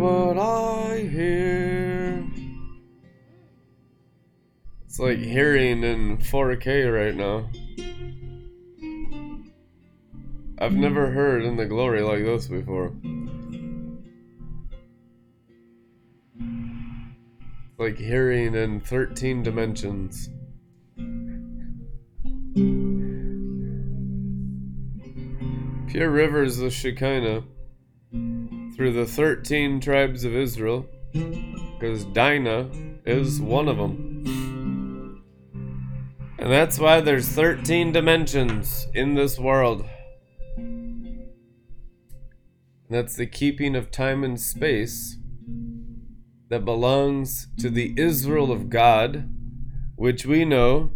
what I hear. It's like hearing in 4K right now. I've never heard in the glory like this before. Like hearing in 13 dimensions. Pure rivers of Shekinah through the 13 tribes of Israel, because Dinah is one of them. And that's why there's 13 dimensions in this world. That's the keeping of time and space that belongs to the Israel of God, which we know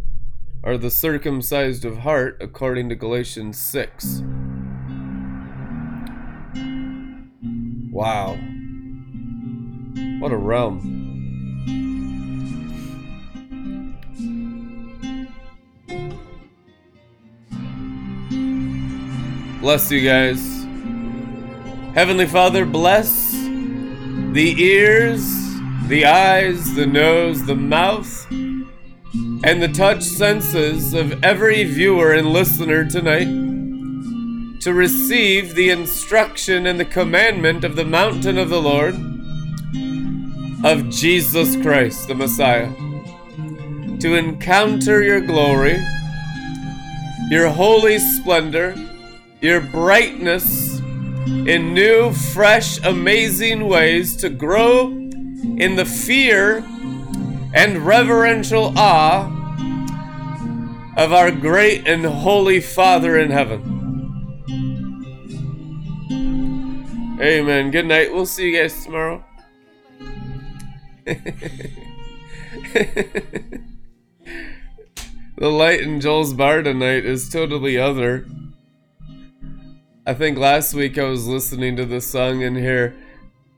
are the circumcised of heart according to Galatians 6. Wow. What a realm. Bless you guys. Heavenly Father, bless the ears, the eyes, the nose, the mouth, and the touch senses of every viewer and listener tonight to receive the instruction and the commandment of the mountain of the Lord, of Jesus Christ, the Messiah, to encounter your glory, your holy splendor, your brightness in new, fresh, amazing ways, to grow in the fear and reverential awe of our great and holy Father in heaven. Amen. Good night. We'll see you guys tomorrow. the light in Joel's bar tonight is totally other. I think last week I was listening to the song in here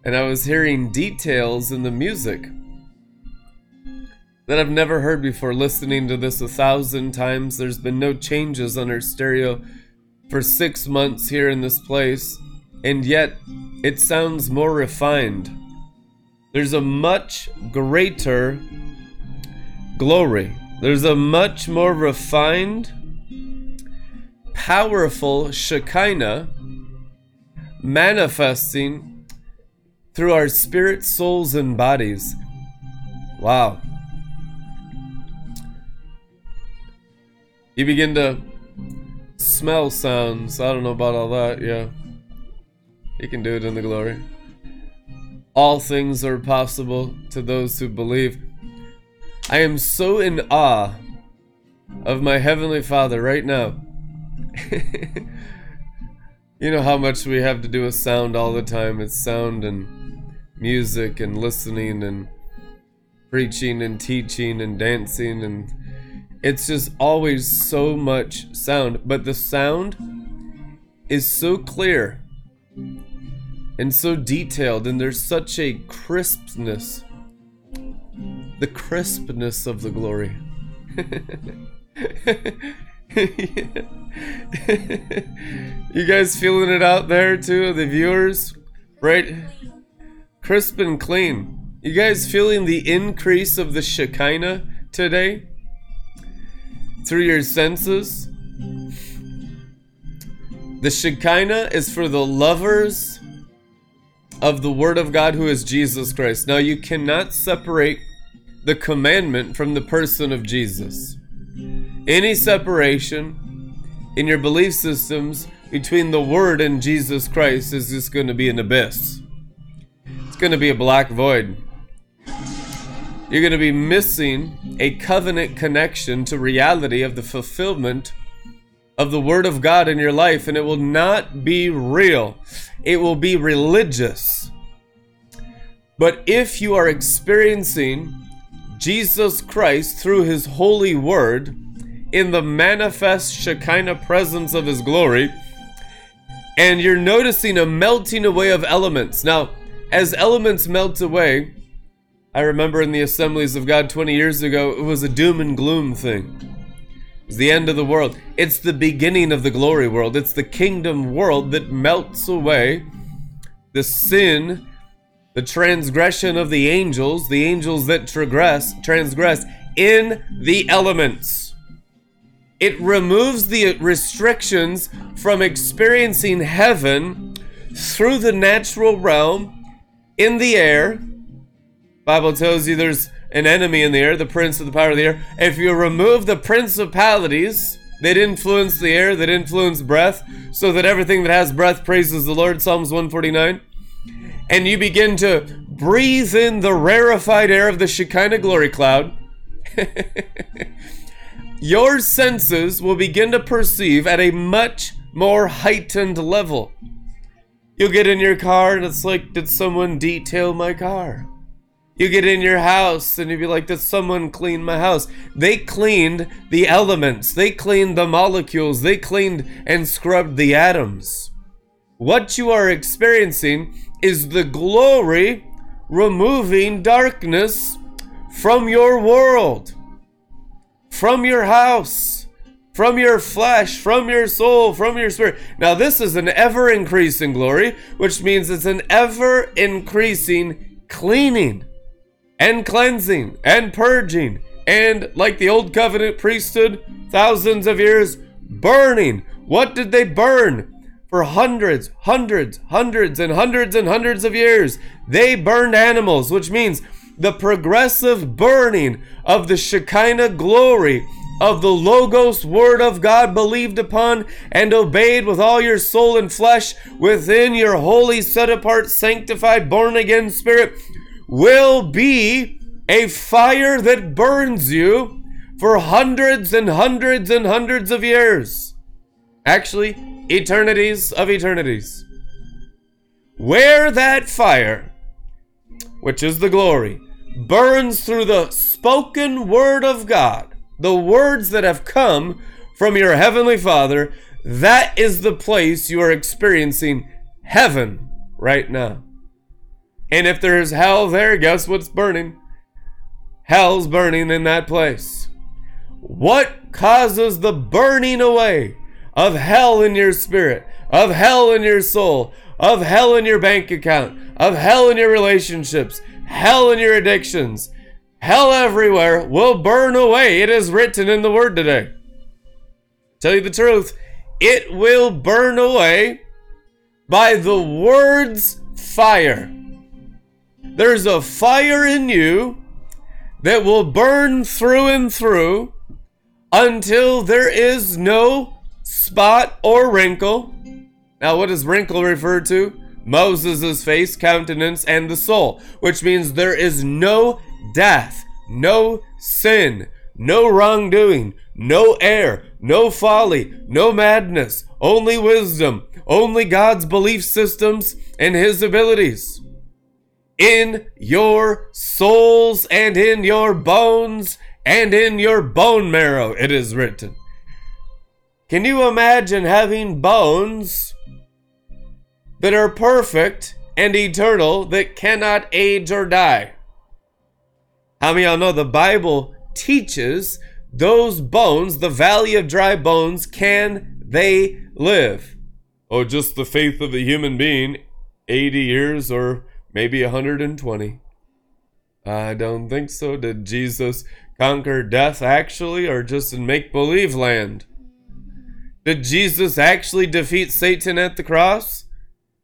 and I was hearing details in the music that I've never heard before. Listening to this a thousand times, there's been no changes on our stereo for six months here in this place and yet it sounds more refined. There's a much greater glory. There's a much more refined, powerful Shekinah manifesting through our spirit, souls, and bodies. Wow. You begin to smell sounds. I don't know about all that, yeah. He can do it in the glory. All things are possible to those who believe. I am so in awe of my Heavenly Father right now. you know how much we have to do with sound all the time. It's sound and music and listening and preaching and teaching and dancing and it's just always so much sound. But the sound is so clear and so detailed, and there's such a crispness. The crispness of the glory. you guys feeling it out there too, the viewers? Right? Crisp and clean. You guys feeling the increase of the Shekinah today? Through your senses? The Shekinah is for the lovers of the Word of God who is Jesus Christ. Now, you cannot separate the commandment from the person of Jesus. Any separation in your belief systems between the Word and Jesus Christ is just going to be an abyss. It's going to be a black void. You're going to be missing a covenant connection to reality of the fulfillment of the Word of God in your life, and it will not be real. It will be religious. But if you are experiencing Jesus Christ through His holy Word in the manifest Shekinah presence of His glory, and you're noticing a melting away of elements. Now, as elements melt away, I remember in the assemblies of God 20 years ago, it was a doom and gloom thing. It's the end of the world. It's the beginning of the glory world. It's the kingdom world that melts away the sin the transgression of the angels, the angels that transgress, transgress in the elements. It removes the restrictions from experiencing heaven through the natural realm in the air. Bible tells you there's an enemy in the air, the prince of the power of the air. If you remove the principalities that influence the air, that influence breath, so that everything that has breath praises the Lord, Psalms 149, and you begin to breathe in the rarefied air of the Shekinah glory cloud, your senses will begin to perceive at a much more heightened level. You'll get in your car and it's like, did someone detail my car? You get in your house and you'd be like, Did someone clean my house? They cleaned the elements, they cleaned the molecules, they cleaned and scrubbed the atoms. What you are experiencing is the glory removing darkness from your world, from your house, from your flesh, from your soul, from your spirit. Now, this is an ever increasing glory, which means it's an ever increasing cleaning and cleansing and purging and like the old covenant priesthood thousands of years burning. What did they burn? For hundreds hundreds hundreds and hundreds and hundreds of years they burned animals which means the progressive burning of the shekinah glory of the Logos Word of God believed upon and obeyed with all your soul and flesh within your holy, set apart, sanctified, born again spirit will be a fire that burns you for hundreds and hundreds and hundreds of years. Actually, eternities of eternities. Where that fire, which is the glory, burns through the spoken word of God, the words that have come from your heavenly Father, that is the place you are experiencing heaven right now. And if there's hell there, guess what's burning? Hell's burning in that place. What causes the burning away of hell in your spirit, of hell in your soul, of hell in your bank account, of hell in your relationships, hell in your addictions? Hell everywhere will burn away. It is written in the word today. Tell you the truth, it will burn away by the word's fire. There's a fire in you that will burn through and through until there is no spot or wrinkle. Now, what does wrinkle refer to? Moses' face, countenance, and the soul, which means there is no death, no sin, no wrongdoing, no error, no folly, no madness, only wisdom, only God's belief systems and His abilities in your souls and in your bones and in your bone marrow, it is written. Can you imagine having bones that are perfect and eternal that cannot age or die? How many of y'all know the Bible teaches those bones, the valley of dry bones, can they live? Oh, just the faith of a human being, 80 years or maybe 120. I don't think so. Did Jesus conquer death actually, or just in make believe land? Did Jesus actually defeat Satan at the cross?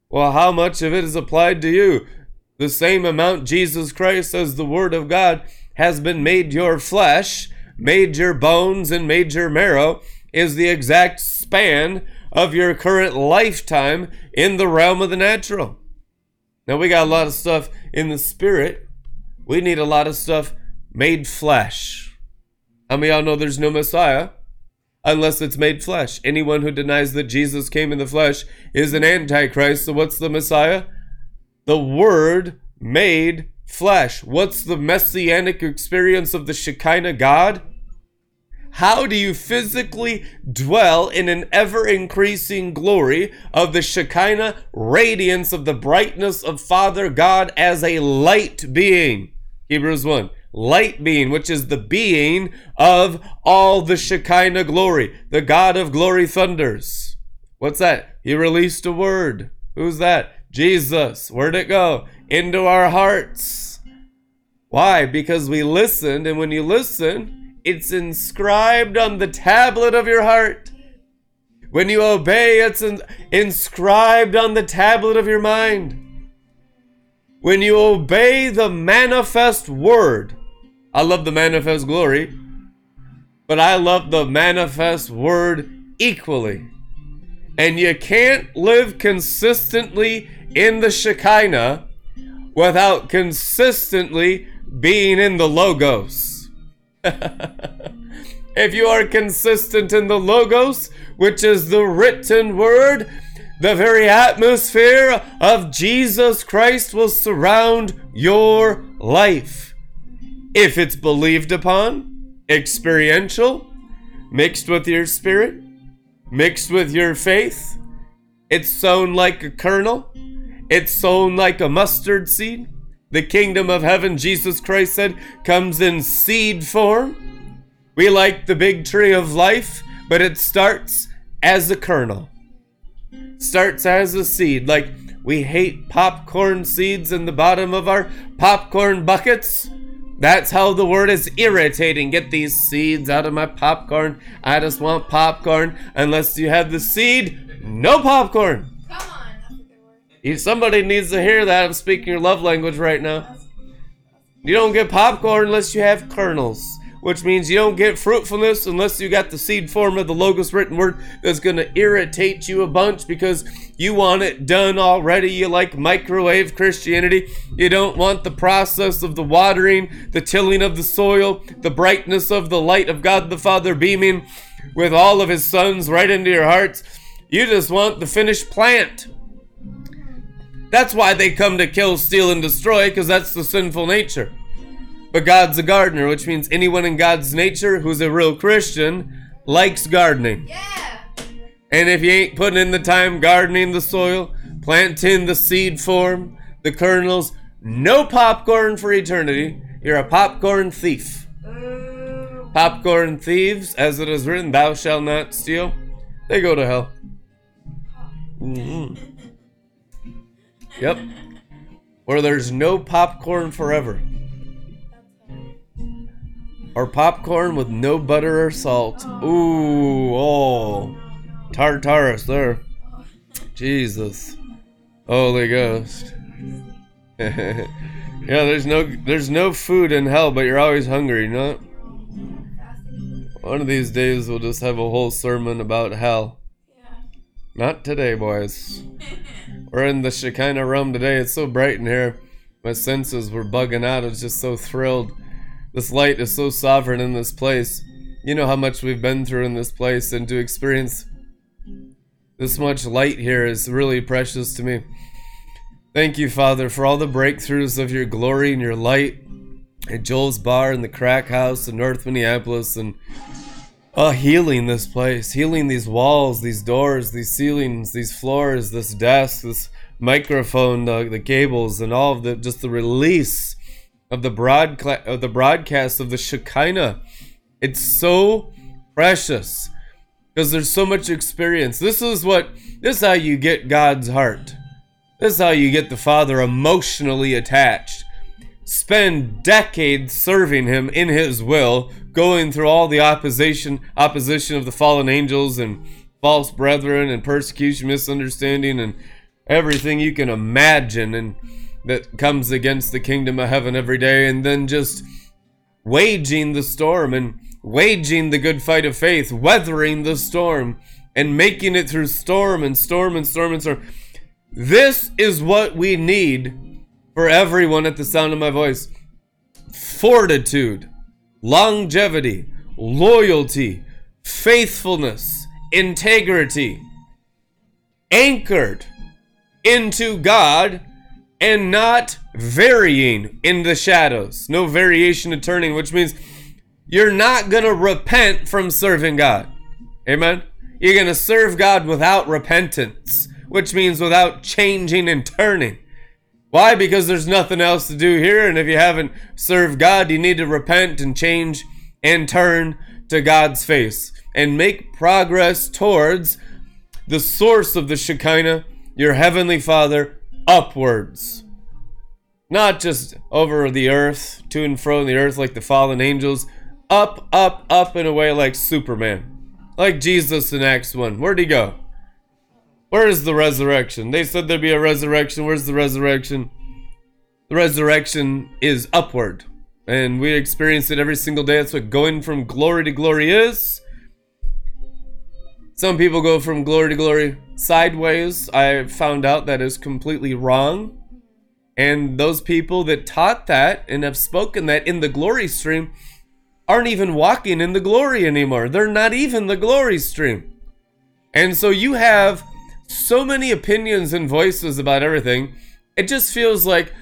Well, how much of it is applied to you? The same amount Jesus Christ, as the Word of God, has been made your flesh, made your bones, and made your marrow, is the exact span of your current lifetime in the realm of the natural. Now we got a lot of stuff in the spirit. We need a lot of stuff made flesh. How many y'all know there's no Messiah unless it's made flesh? Anyone who denies that Jesus came in the flesh is an antichrist. So what's the Messiah? The Word made flesh. What's the messianic experience of the Shekinah God? How do you physically dwell in an ever increasing glory of the Shekinah radiance of the brightness of Father God as a light being? Hebrews 1. Light being, which is the being of all the Shekinah glory. The God of glory thunders. What's that? He released a word. Who's that? Jesus. Where'd it go? into our hearts. Why? Because we listened, and when you listen, it's inscribed on the tablet of your heart. When you obey, it's in- inscribed on the tablet of your mind. When you obey the manifest word, I love the manifest glory, but I love the manifest word equally. And you can't live consistently in the Shekinah without consistently being in the Logos. if you are consistent in the Logos, which is the written word, the very atmosphere of Jesus Christ will surround your life. If it's believed upon, experiential, mixed with your spirit, mixed with your faith, it's sown like a kernel, it's sown like a mustard seed. The kingdom of heaven, Jesus Christ said, comes in seed form. We like the big tree of life, but it starts as a kernel starts as a seed. Like we hate popcorn seeds in the bottom of our popcorn buckets. That's how the word is irritating. Get these seeds out of my popcorn. I just want popcorn. Unless you have the seed, no popcorn. Word. Somebody needs to hear that. I'm speaking your love language right now. You don't get popcorn unless you have kernels which means you don't get fruitfulness unless you got the seed form of the logos written word that's going to irritate you a bunch because you want it done already. You like microwave Christianity. You don't want the process of the watering, the tilling of the soil, the brightness of the light of God the Father beaming with all of his sons right into your hearts. You just want the finished plant. That's why they come to kill, steal, and destroy, because that's the sinful nature. But God's a gardener, which means anyone in God's nature who's a real Christian likes gardening. Yeah. And if you ain't putting in the time gardening the soil, planting the seed form, the kernels, no popcorn for eternity. You're a popcorn thief. Ooh. Popcorn thieves, as it is written, thou shalt not steal. They go to hell. hmm Yep. Or there's no popcorn forever. Or popcorn with no butter or salt. Ooh, oh. Tartarus there. Jesus. Holy Ghost. yeah, there's no there's no food in hell, but you're always hungry, you know? One of these days we'll just have a whole sermon about hell. Yeah. Not today, boys. We're in the Shekinah realm today. It's so bright in here. My senses were bugging out. I was just so thrilled. This light is so sovereign in this place. You know how much we've been through in this place, and to experience this much light here is really precious to me. Thank you, Father, for all the breakthroughs of your glory and your light at Joel's Bar and the Crack House in North Minneapolis and uh, healing this place, healing these walls, these doors, these ceilings, these floors, this desk, this microphone, the, the cables, and all of the just the release of the broadcast of the broadcast of the Shekinah. It's so precious because there's so much experience. This is what this is how you get God's heart. This is how you get the Father emotionally attached. Spend decades serving him in his will, going through all the opposition opposition of the fallen angels and false brethren and persecution, misunderstanding and everything you can imagine and that comes against the kingdom of heaven every day and then just waging the storm and waging the good fight of faith, weathering the storm and making it through storm and storm and storm and storm. This is what we need for everyone at the sound of my voice fortitude, longevity, loyalty, faithfulness, integrity, anchored into God and not varying in the shadows. No variation of turning, which means you're not going to repent from serving God. Amen? You're going to serve God without repentance, which means without changing and turning. Why? Because there's nothing else to do here, and if you haven't served God, you need to repent and change and turn to God's face and make progress towards the source of the Shekinah, your heavenly Father, upwards. Not just over the earth, to and fro in the earth like the fallen angels, up, up, up and away like Superman. Like Jesus in Acts 1. Where'd he go? Where is the resurrection? They said there'd be a resurrection. Where's the resurrection? The resurrection is upward. And we experience it every single day. That's what going from glory to glory is. Some people go from glory to glory sideways. I found out that is completely wrong. And those people that taught that and have spoken that in the glory stream aren't even walking in the glory anymore. They're not even the glory stream. And so you have so many opinions and voices about everything. It just feels like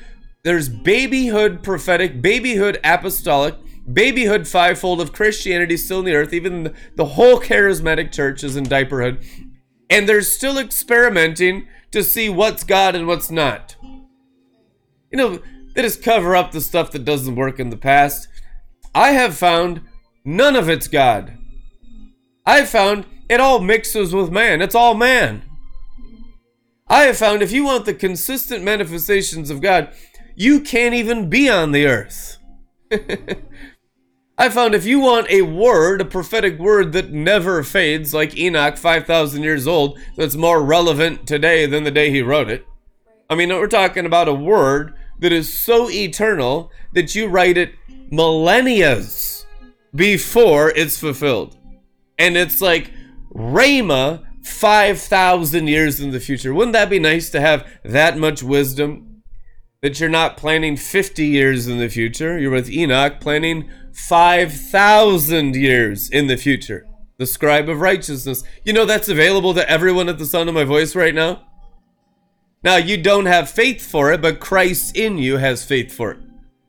there's babyhood prophetic, babyhood apostolic, babyhood fivefold of Christianity still in the earth. Even the, whole charismatic church is in diaperhood. And they're still experimenting to see what's God and what's not. You know, they just cover up the stuff that doesn't work in the past. I have found none of it's God. I found it all mixes with man. It's all man. I have found if you want the consistent manifestations of God, you can't even be on the earth. I found if you want a word, a prophetic word that never fades, like Enoch, 5,000 years old, that's more relevant today than the day he wrote it. I mean, we're talking about a word that is so eternal that you write it millennias before it's fulfilled. And it's like Rhema 5,000 years in the future. Wouldn't that be nice to have that much wisdom? that you're not planning 50 years in the future. You're with Enoch planning 5,000 years in the future. The scribe of righteousness. You know that's available to everyone at the sound of my voice right now? Now, you don't have faith for it, but Christ in you has faith for it.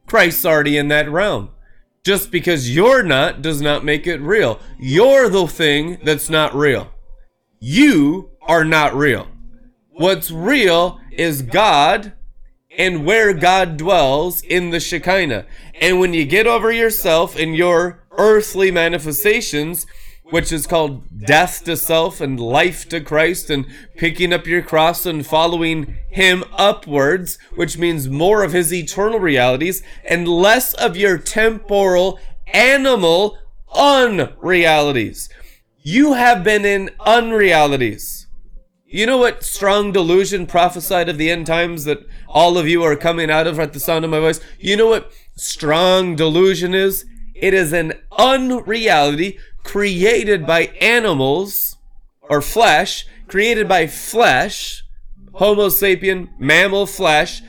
Christ's already in that realm. Just because you're not does not make it real. You're the thing that's not real. You are not real. What's real is God and where God dwells in the Shekinah. And when you get over yourself and your earthly manifestations, which is called death to self and life to Christ, and picking up your cross and following Him upwards, which means more of His eternal realities and less of your temporal, animal unrealities. You have been in unrealities. You know what strong delusion prophesied of the end times that all of you are coming out of at the sound of my voice? You know what strong delusion is? It is an unreality created by animals or flesh, created by flesh, Homo sapien, mammal flesh,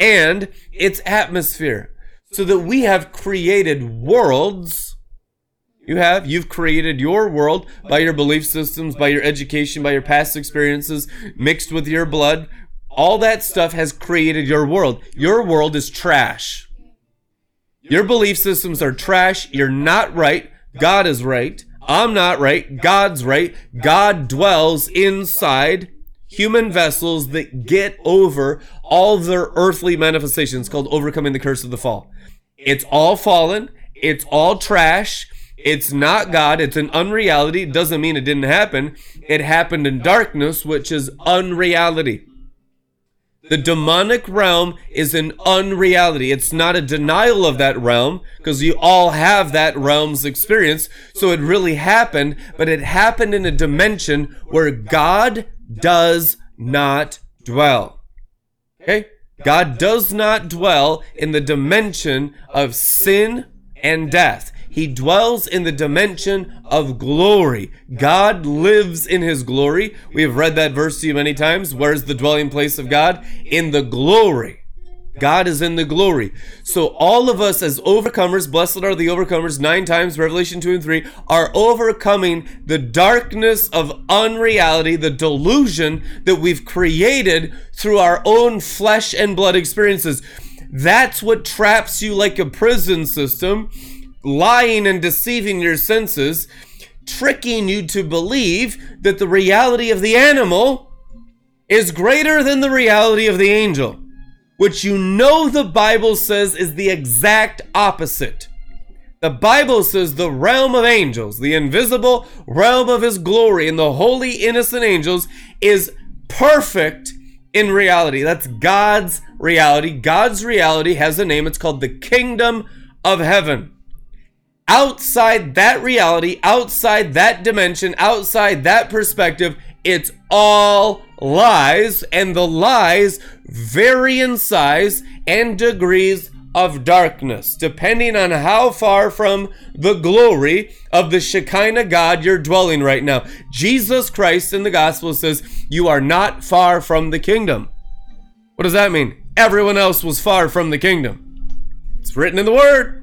and its atmosphere. So that we have created worlds you have. You've created your world by your belief systems, by your education, by your past experiences, mixed with your blood. All that stuff has created your world. Your world is trash. Your belief systems are trash. You're not right. God is right. I'm not right. God's right. God dwells inside human vessels that get over all their earthly manifestations called overcoming the curse of the fall. It's all fallen. It's all trash. It's not God. It's an unreality. It doesn't mean it didn't happen. It happened in darkness, which is unreality. The demonic realm is an unreality. It's not a denial of that realm because you all have that realm's experience. So it really happened, but it happened in a dimension where God does not dwell. Okay? God does not dwell in the dimension of sin and death. He dwells in the dimension of glory. God lives in his glory. We have read that verse to you many times. Where's the dwelling place of God? In the glory. God is in the glory. So all of us as overcomers, blessed are the overcomers, nine times, Revelation 2 and 3, are overcoming the darkness of unreality, the delusion that we've created through our own flesh and blood experiences. That's what traps you like a prison system lying and deceiving your senses, tricking you to believe that the reality of the animal is greater than the reality of the angel, which you know the Bible says is the exact opposite. The Bible says the realm of angels, the invisible realm of his glory, and the holy innocent angels is perfect in reality. That's God's reality. God's reality has a name. It's called the kingdom of heaven. Outside that reality, outside that dimension, outside that perspective, it's all lies, and the lies vary in size and degrees of darkness, depending on how far from the glory of the Shekinah God you're dwelling right now. Jesus Christ in the gospel says, You are not far from the kingdom. What does that mean? Everyone else was far from the kingdom. It's written in the word.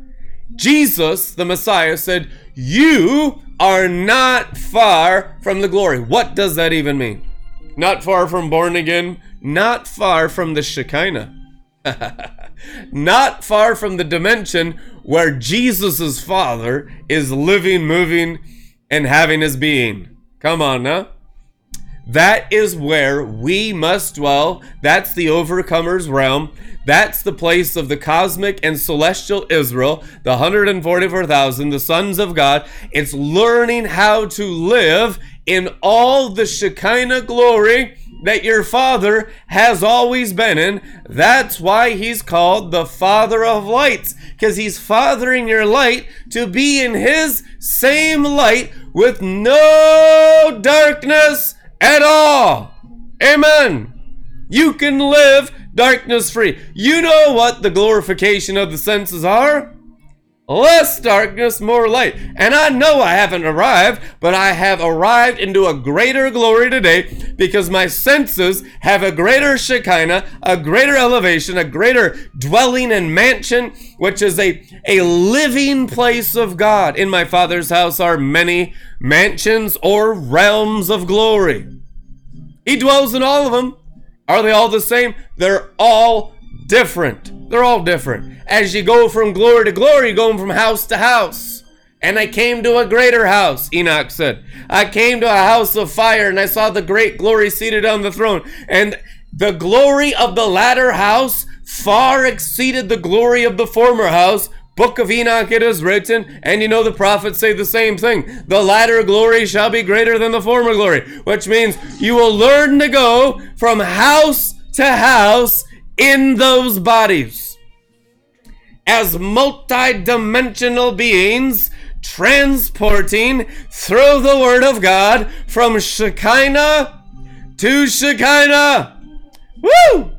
Jesus, the Messiah, said, You are not far from the glory. What does that even mean? Not far from born again, not far from the Shekinah. not far from the dimension where Jesus' Father is living, moving, and having his being. Come on now. That is where we must dwell. That's the overcomer's realm. That's the place of the cosmic and celestial Israel, the 144,000, the sons of God. It's learning how to live in all the Shekinah glory that your father has always been in. That's why he's called the father of lights, because he's fathering your light to be in his same light with no darkness at all. Amen. You can live darkness free. You know what the glorification of the senses are? Less darkness, more light. And I know I haven't arrived, but I have arrived into a greater glory today because my senses have a greater Shekinah, a greater elevation, a greater dwelling and mansion, which is a, a living place of God. In my Father's house are many mansions or realms of glory. He dwells in all of them. Are they all the same? They're all different. They're all different. As you go from glory to glory, going from house to house. And I came to a greater house, Enoch said. I came to a house of fire, and I saw the great glory seated on the throne. And the glory of the latter house far exceeded the glory of the former house. Book of Enoch it is written, and you know the prophets say the same thing. The latter glory shall be greater than the former glory, which means you will learn to go from house to house in those bodies as multidimensional beings transporting through the Word of God from Shekinah to Shekinah. Woo!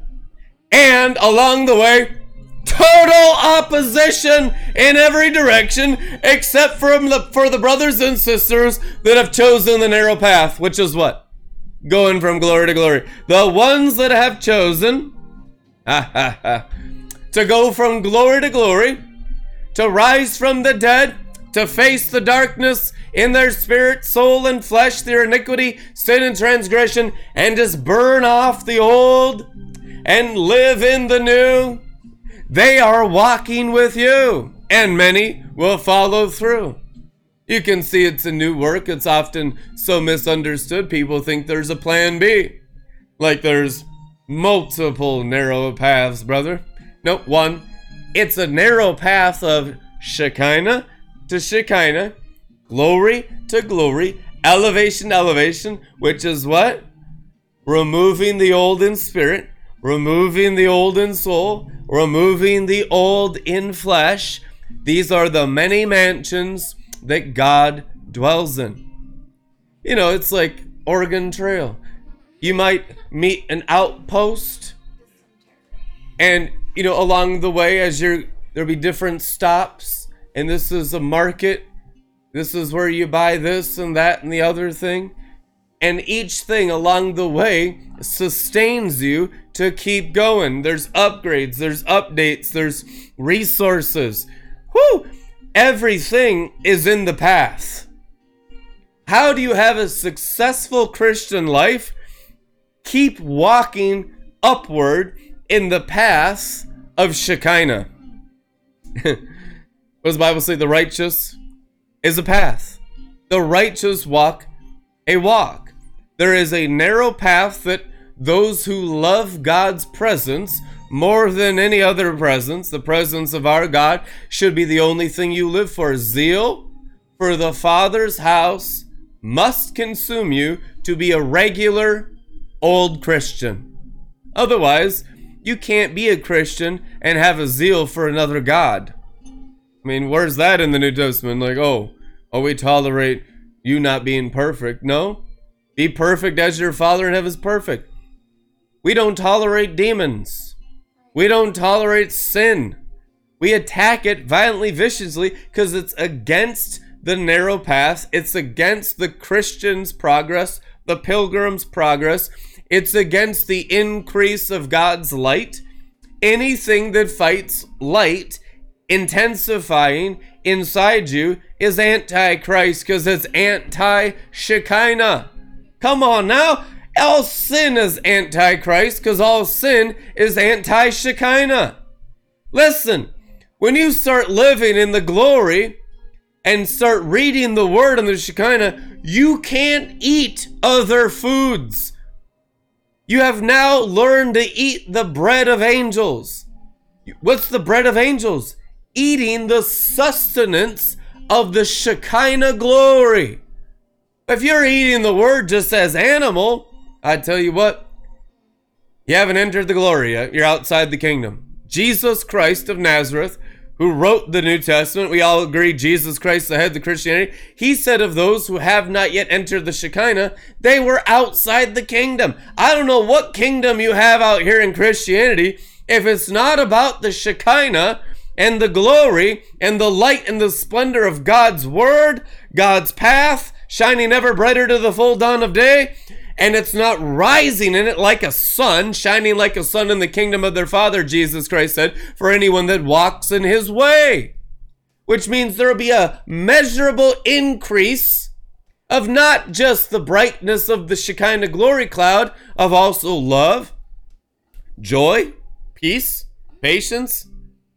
And along the way, total opposition in every direction except from the for the brothers and sisters that have chosen the narrow path, which is what? Going from glory to glory. The ones that have chosen to go from glory to glory, to rise from the dead, to face the darkness in their spirit, soul, and flesh, their iniquity, sin, and transgression, and just burn off the old and live in the new. They are walking with you, and many will follow through. You can see it's a new work. It's often so misunderstood. People think there's a plan B. Like there's multiple narrow paths, brother. No, one. It's a narrow path of Shekinah to Shekinah, glory to glory, elevation elevation, which is what? Removing the old in spirit, removing the old in soul, removing the old in flesh. These are the many mansions that God dwells in. You know, it's like Oregon Trail. You might meet an outpost, and you know, along the way, as you're there'll be different stops, and this is a market. This is where you buy this and that and the other thing. And each thing along the way sustains you to keep going. There's upgrades, there's updates, there's resources. Whoo! Everything is in the path. How do you have a successful Christian life? Keep walking upward in the path of Shekinah. what does the Bible say? The righteous is a path. The righteous walk a walk. There is a narrow path that those who love God's presence more than any other presence, the presence of our God, should be the only thing you live for. Zeal for the Father's house must consume you to be a regular old Christian. Otherwise, you can't be a Christian and have a zeal for another God. I mean, where's that in the New Testament? Like, oh, oh, we tolerate you not being perfect. No, be perfect as your Father in heaven is perfect. We don't tolerate demons. We don't tolerate sin. We attack it violently, viciously, because it's against the narrow path. It's against the Christian's progress, the pilgrim's progress. It's against the increase of God's light. Anything that fights light intensifying inside you is antichrist because it's anti Shekinah. Come on now. All sin is antichrist because all sin is anti Shekinah. Listen, when you start living in the glory and start reading the word in the Shekinah, you can't eat other foods. You have now learned to eat the bread of angels. What's the bread of angels? Eating the sustenance of the Shekinah glory. If you're eating the word just as animal, I tell you what, you haven't entered the glory yet. You're outside the kingdom. Jesus Christ of Nazareth, who wrote the New Testament, we all agree Jesus Christ, the head of Christianity, he said of those who have not yet entered the Shekinah, they were outside the kingdom. I don't know what kingdom you have out here in Christianity. If it's not about the Shekinah and the glory and the light and the splendor of God's word, God's path, shining ever brighter to the full dawn of day, and it's not rising in it like a sun, shining like a sun in the kingdom of their Father, Jesus Christ said, for anyone that walks in his way. Which means there will be a measurable increase of not just the brightness of the Shekinah glory cloud, of also love, joy, peace, patience,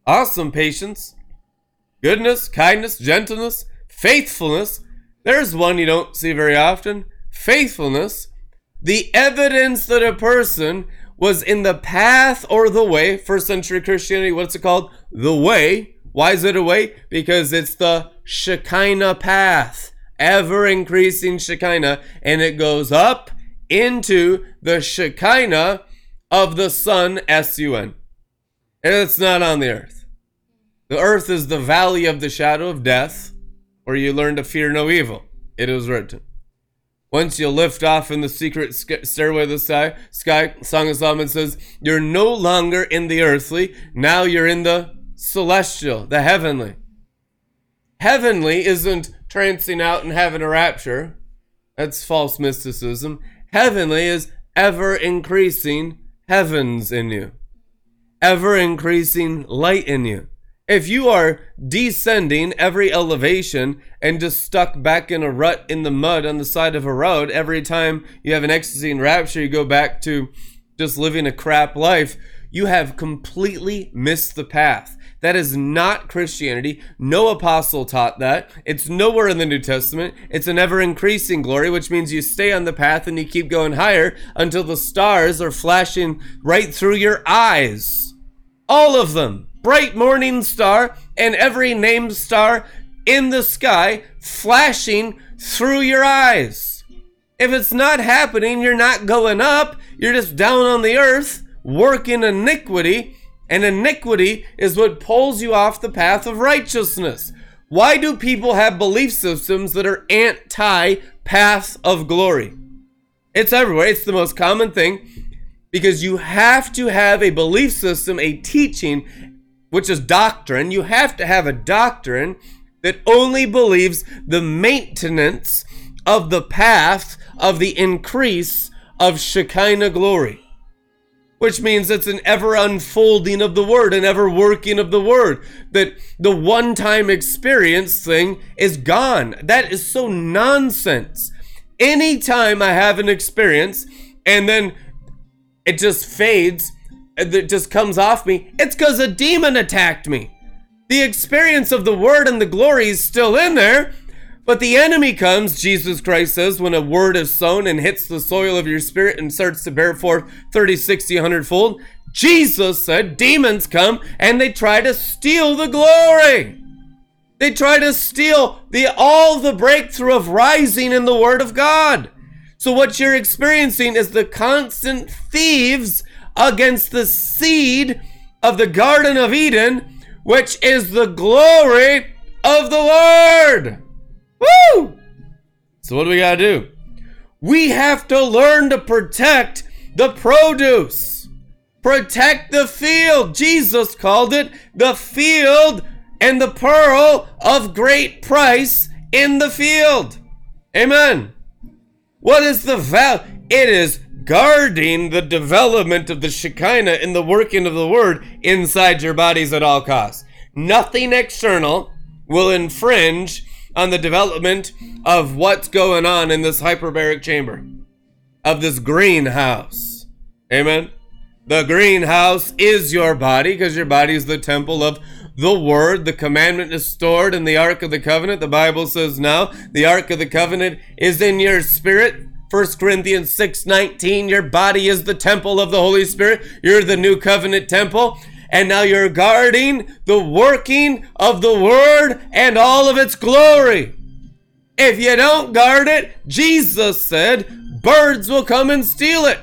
awesome patience, goodness, kindness, gentleness, faithfulness. There's one you don't see very often faithfulness the evidence that a person was in the path or the way, first century Christianity, what's it called? The way. Why is it a way? Because it's the Shekinah path, ever increasing Shekinah, and it goes up into the Shekinah of the Sun, S U N. And it's not on the earth. The earth is the valley of the shadow of death, where you learn to fear no evil. It is written. Once you lift off in the secret stairway of the sky, sky, Song of Solomon says, you're no longer in the earthly, now you're in the celestial, the heavenly. Heavenly isn't trancing out and having a rapture. That's false mysticism. Heavenly is ever increasing heavens in you, ever increasing light in you. If you are descending every elevation and just stuck back in a rut in the mud on the side of a road, every time you have an ecstasy and rapture, you go back to just living a crap life, you have completely missed the path. That is not Christianity. No apostle taught that. It's nowhere in the New Testament. It's an ever increasing glory, which means you stay on the path and you keep going higher until the stars are flashing right through your eyes. All of them bright morning star and every named star in the sky flashing through your eyes. If it's not happening, you're not going up, you're just down on the earth working iniquity, and iniquity is what pulls you off the path of righteousness. Why do people have belief systems that are anti path of glory? It's everywhere, it's the most common thing because you have to have a belief system, a teaching, which is doctrine, you have to have a doctrine that only believes the maintenance of the path of the increase of Shekinah glory. Which means it's an ever unfolding of the word, an ever working of the word. That the one time experience thing is gone. That is so nonsense. Anytime I have an experience and then it just fades that just comes off me, it's because a demon attacked me. The experience of the word and the glory is still in there, but the enemy comes, Jesus Christ says, when a word is sown and hits the soil of your spirit and starts to bear forth 30, 60, 100 fold. Jesus said demons come and they try to steal the glory. They try to steal the all the breakthrough of rising in the word of God. So what you're experiencing is the constant thieves against the seed of the Garden of Eden, which is the glory of the Word. Woo! So, what do we got to do? We have to learn to protect the produce, protect the field. Jesus called it the field and the pearl of great price in the field. Amen. What is the value? It is guarding the development of the Shekinah in the working of the word inside your bodies at all costs. Nothing external will infringe on the development of what's going on in this hyperbaric chamber, of this greenhouse. Amen. The greenhouse is your body because your body is the temple of the word. The commandment is stored in the Ark of the Covenant. The Bible says now the Ark of the Covenant is in your spirit. 1 Corinthians 6:19 your body is the temple of the Holy Spirit. You're the new covenant temple and now you're guarding the working of the word and all of its glory. If you don't guard it, Jesus said, birds will come and steal it.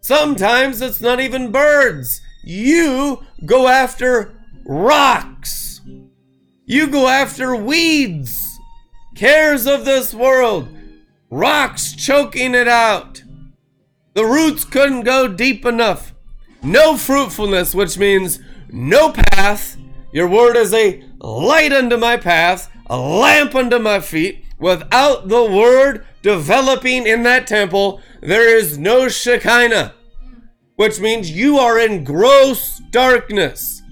Sometimes it's not even birds. You go after rocks. You go after weeds, cares of this world, rocks choking it out. The roots couldn't go deep enough. No fruitfulness, which means no path. Your word is a light unto my path, a lamp unto my feet. Without the word developing in that temple, there is no Shekinah, which means you are in gross darkness.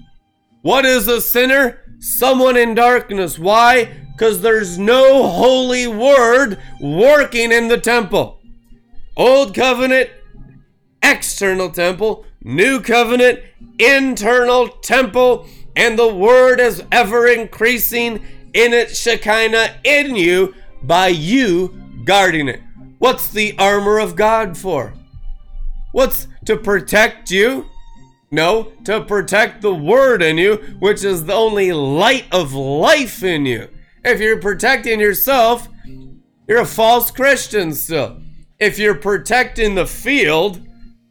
What is a sinner? Someone in darkness. Why? Because there's no holy word working in the temple. Old covenant, external temple, new covenant, internal temple, and the word is ever increasing in its Shekinah in you by you guarding it. What's the armor of God for? What's to protect you? No, to protect the word in you, which is the only light of life in you. If you're protecting yourself, you're a false Christian still. If you're protecting the field,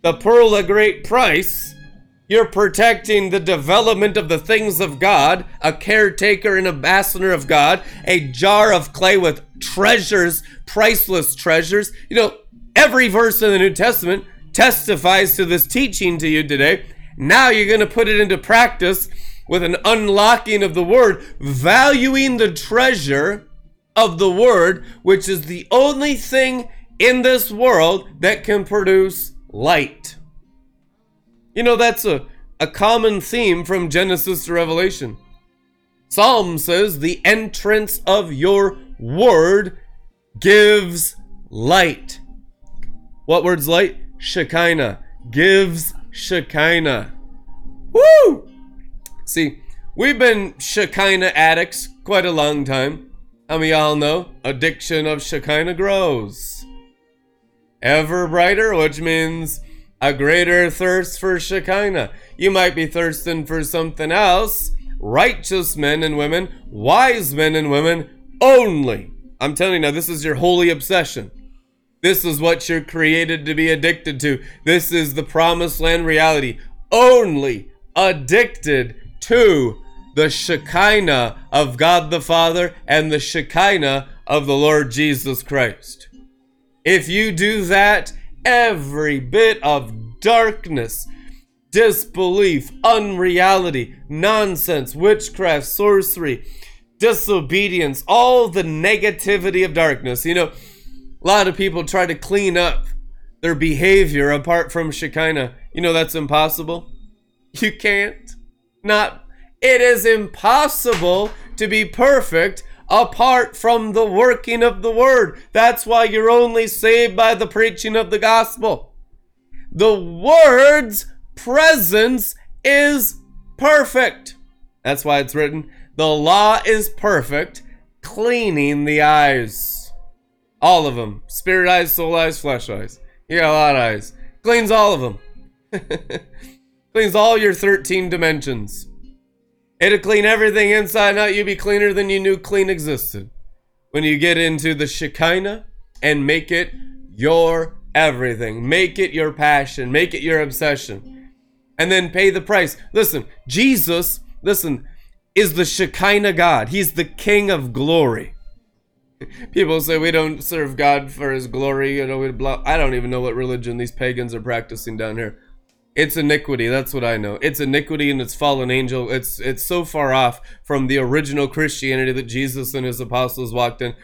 the pearl of great price, you're protecting the development of the things of God, a caretaker and ambassador of God, a jar of clay with treasures, priceless treasures. You know, every verse in the New Testament testifies to this teaching to you today. Now you're going to put it into practice with an unlocking of the word, valuing the treasure of the word, which is the only thing in this world that can produce light. You know, that's a, a common theme from Genesis to Revelation. Psalm says, The entrance of your word gives light. What word's light? Shekinah. Gives Shekinah. Woo! See, we've been Shekinah addicts quite a long time. And we all know addiction of Shekinah grows. Ever brighter, which means a greater thirst for Shekinah. You might be thirsting for something else. Righteous men and women, wise men and women only. I'm telling you now, this is your holy obsession. This is what you're created to be addicted to. This is the promised land reality. Only addicted to the Shekinah of God the Father and the Shekinah of the Lord Jesus Christ. If you do that, every bit of darkness, disbelief, unreality, nonsense, witchcraft, sorcery, disobedience, all the negativity of darkness. You know, a lot of people try to clean up their behavior apart from Shekinah. You know that's impossible. You can't. Not. It is impossible to be perfect apart from the working of the word. That's why you're only saved by the preaching of the gospel. The word's presence is perfect. That's why it's written, the law is perfect, cleaning the eyes. All of them. Spirit eyes, soul eyes, flesh eyes. You got a lot of eyes. Cleans all of them. Cleans all your 13 dimensions. It'll clean everything inside and out. You'll be cleaner than you knew clean existed. When you get into the Shekinah and make it your everything. Make it your passion, make it your obsession. And then pay the price. Listen, Jesus, listen, is the Shekinah God. He's the King of glory. People say we don't serve God for his glory, you know, blah. I don't even know what religion these pagans are practicing down here. It's iniquity, that's what I know. It's iniquity and it's fallen angel. It's it's so far off from the original Christianity that Jesus and his apostles walked in.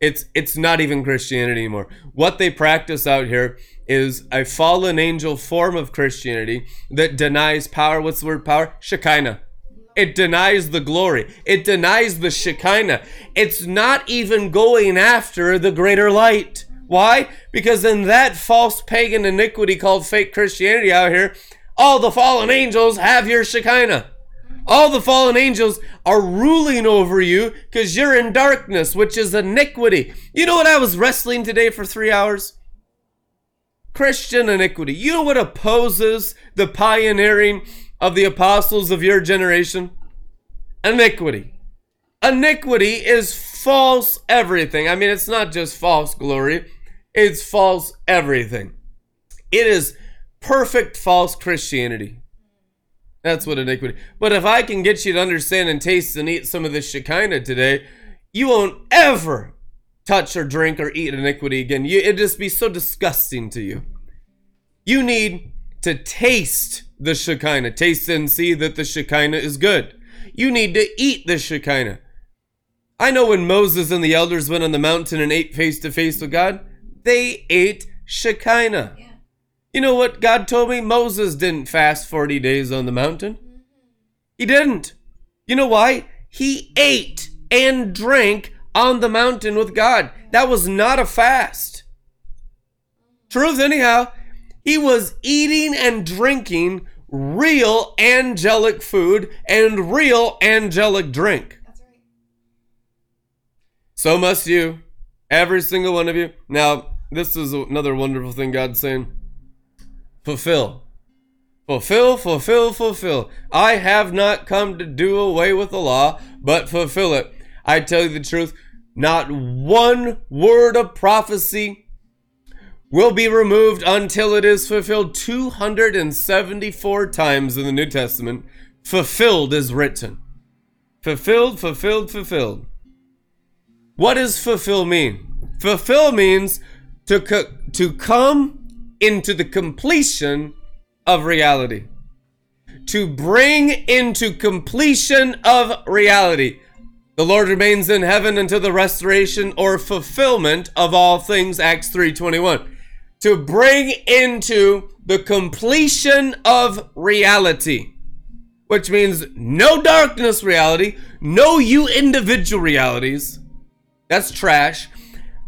It's it's not even Christianity anymore. What they practice out here is a fallen angel form of Christianity that denies power. What's the word power? Shekinah. It denies the glory. It denies the Shekinah. It's not even going after the greater light. Why? Because in that false pagan iniquity called fake Christianity out here, all the fallen angels have your Shekinah. All the fallen angels are ruling over you because you're in darkness, which is iniquity. You know what I was wrestling today for three hours? Christian iniquity. You know what opposes the pioneering of the apostles of your generation? Iniquity. Iniquity is false everything. I mean, it's not just false glory, it's false everything. It is perfect false Christianity. That's what iniquity. But if I can get you to understand and taste and eat some of this Shekinah today, you won't ever touch or drink or eat iniquity again. You, it'd just be so disgusting to you. You need to taste the Shekinah. Taste and see that the Shekinah is good. You need to eat the Shekinah. I know when Moses and the elders went on the mountain and ate face to face with God, they ate Shekinah. Yeah. You know what God told me? Moses didn't fast 40 days on the mountain. Mm-hmm. He didn't. You know why? He ate and drank on the mountain with God. That was not a fast. Truth, anyhow, he was eating and drinking real angelic food and real angelic drink. So must you, every single one of you. Now, this is another wonderful thing God's saying fulfill. Fulfill, fulfill, fulfill. I have not come to do away with the law, but fulfill it. I tell you the truth, not one word of prophecy will be removed until it is fulfilled 274 times in the New Testament. Fulfilled is written. Fulfilled, fulfilled, fulfilled. What does fulfill mean? Fulfill means to, co- to come into the completion of reality. To bring into completion of reality. The Lord remains in heaven until the restoration or fulfillment of all things, Acts 3:21. To bring into the completion of reality, which means no darkness reality, no you individual realities. That's trash.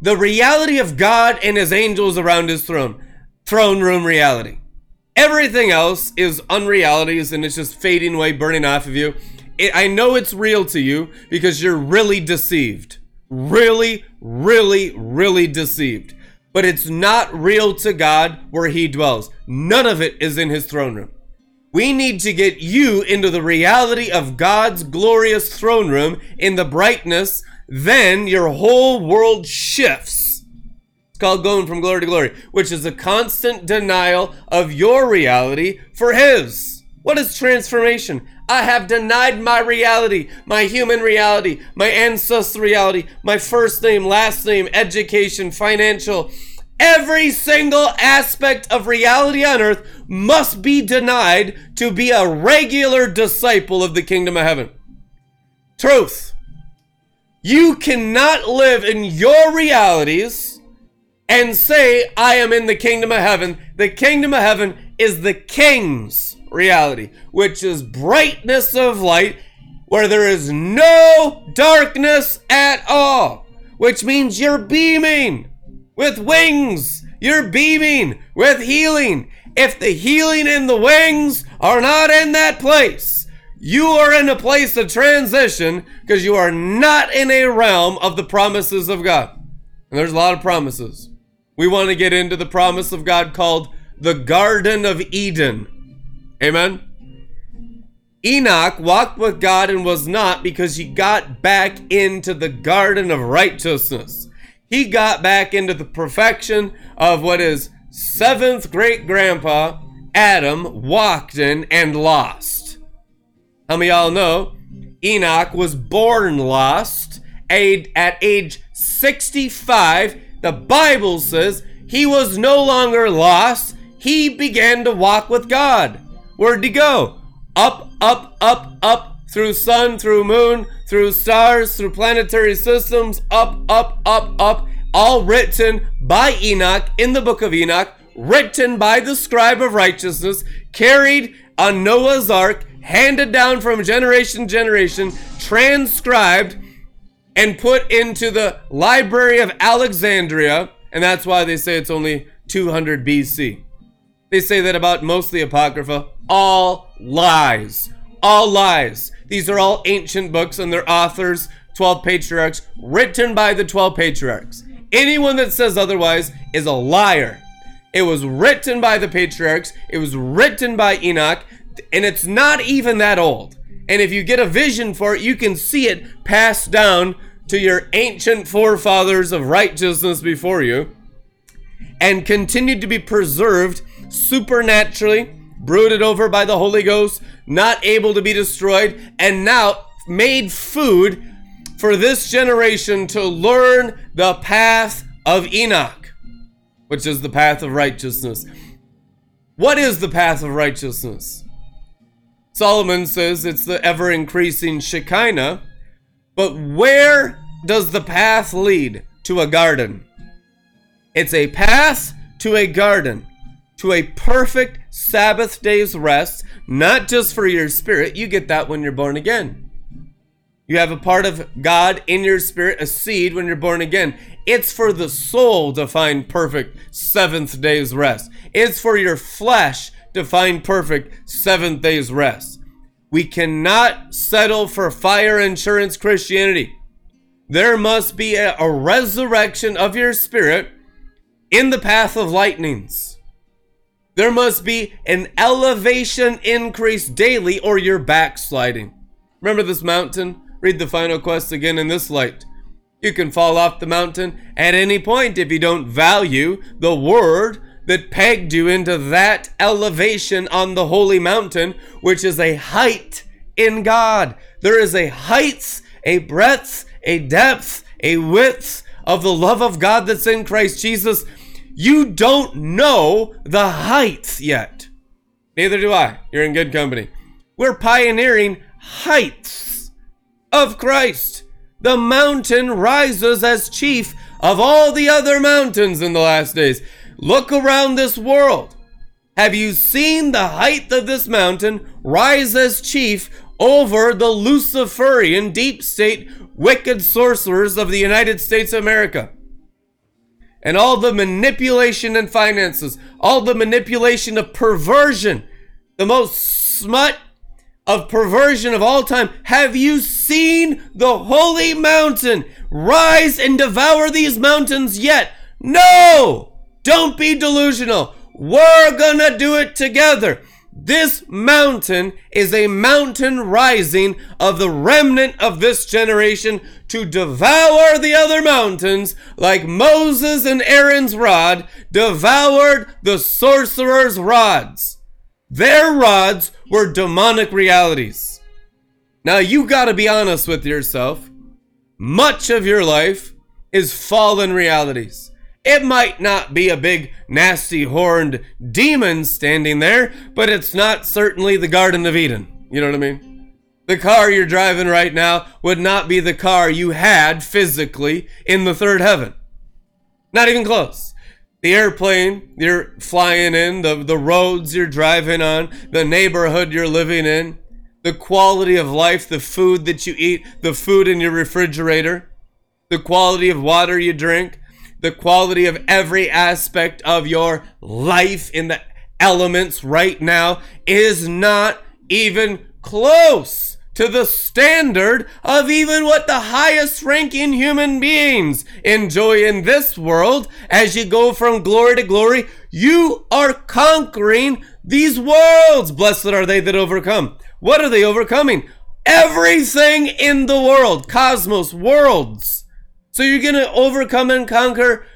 The reality of God and his angels around his throne. Throne room reality. Everything else is unrealities and it's just fading away, burning off of you. It, I know it's real to you because you're really deceived. Really, really, really deceived. But it's not real to God where He dwells. None of it is in His throne room. We need to get you into the reality of God's glorious throne room in the brightness. Then your whole world shifts. It's called going from glory to glory, which is a constant denial of your reality for His. What is transformation? I have denied my reality, my human reality, my ancestor reality, my first name, last name, education, financial. Every single aspect of reality on earth must be denied to be a regular disciple of the kingdom of heaven. Truth. You cannot live in your realities and say, I am in the kingdom of heaven. The kingdom of heaven is the king's reality, which is brightness of light where there is no darkness at all, which means you're beaming with wings. You're beaming with healing. If the healing and the wings are not in that place, you are in a place of transition because you are not in a realm of the promises of God. And there's a lot of promises. We want to get into the promise of God called the Garden of Eden. Amen. Enoch walked with God and was not because he got back into the garden of righteousness. He got back into the perfection of what his seventh great grandpa, Adam, walked in and lost. How many y'all know Enoch was born lost at age 65? The Bible says he was no longer lost, he began to walk with God. Where'd he go? Up, up, up, up, through sun, through moon, through stars, through planetary systems, up, up, up, up, all written by Enoch in the book of Enoch, written by the scribe of righteousness, carried on Noah's ark, handed down from generation to generation, transcribed, and put into the Library of Alexandria, and that's why they say it's only 200 BC. They say that about most of the Apocrypha. All lies. All lies. These are all ancient books and their authors, 12 patriarchs, written by the 12 patriarchs. Anyone that says otherwise is a liar. It was written by the patriarchs, it was written by Enoch, and it's not even that old. And if you get a vision for it, you can see it passed down to your ancient forefathers of righteousness before you and continued to be preserved supernaturally, brooded over by the Holy Ghost, not able to be destroyed, and now made food for this generation to learn the path of Enoch, which is the path of righteousness. What is the path of righteousness? Solomon says it's the ever increasing Shekinah, but where does the path lead to a garden? It's a path to a garden to a perfect Sabbath day's rest, not just for your spirit. You get that when you're born again. You have a part of God in your spirit, a seed when you're born again. It's for the soul to find perfect seventh day's rest. It's for your flesh to find perfect seventh day's rest. We cannot settle for fire insurance Christianity. There must be a, a resurrection of your spirit in the path of lightnings. There must be an elevation increase daily or you're backsliding. Remember this mountain? Read the final quest again in this light. You can fall off the mountain at any point if you don't value the word that pegged you into that elevation on the holy mountain, which is a height in God. There is a height, a breadth, a depth, a width of the love of God that's in Christ Jesus you don't know the heights yet. Neither do I. You're in good company. We're pioneering heights of Christ. The mountain rises as chief of all the other mountains in the last days. Look around this world. Have you seen the height of this mountain rise as chief over the Luciferian deep state wicked sorcerers of the United States of America? and all the manipulation and finances, all the manipulation of perversion, the most smut of perversion of all time. Have you seen the holy mountain rise and devour these mountains yet? No! Don't be delusional. We're gonna do it together. This mountain is a mountain rising of the remnant of this generation to devour the other mountains like Moses and Aaron's rod devoured the sorcerer's rods. Their rods were demonic realities. Now you gotta be honest with yourself. Much of your life is fallen realities. It might not be a big, nasty, horned demon standing there, but it's not certainly the Garden of Eden. You know what I mean? The car you're driving right now would not be the car you had physically in the third heaven. Not even close. The airplane you're flying in, the, the roads you're driving on, the neighborhood you're living in, the quality of life, the food that you eat, the food in your refrigerator, the quality of water you drink, the quality of every aspect of your life in the elements right now is not even close to the standard of even what the highest ranking human beings enjoy in this world. As you go from glory to glory, you are conquering these worlds. Blessed are they that overcome. What are they overcoming? Everything in the world, cosmos, worlds so you're going to overcome and conquer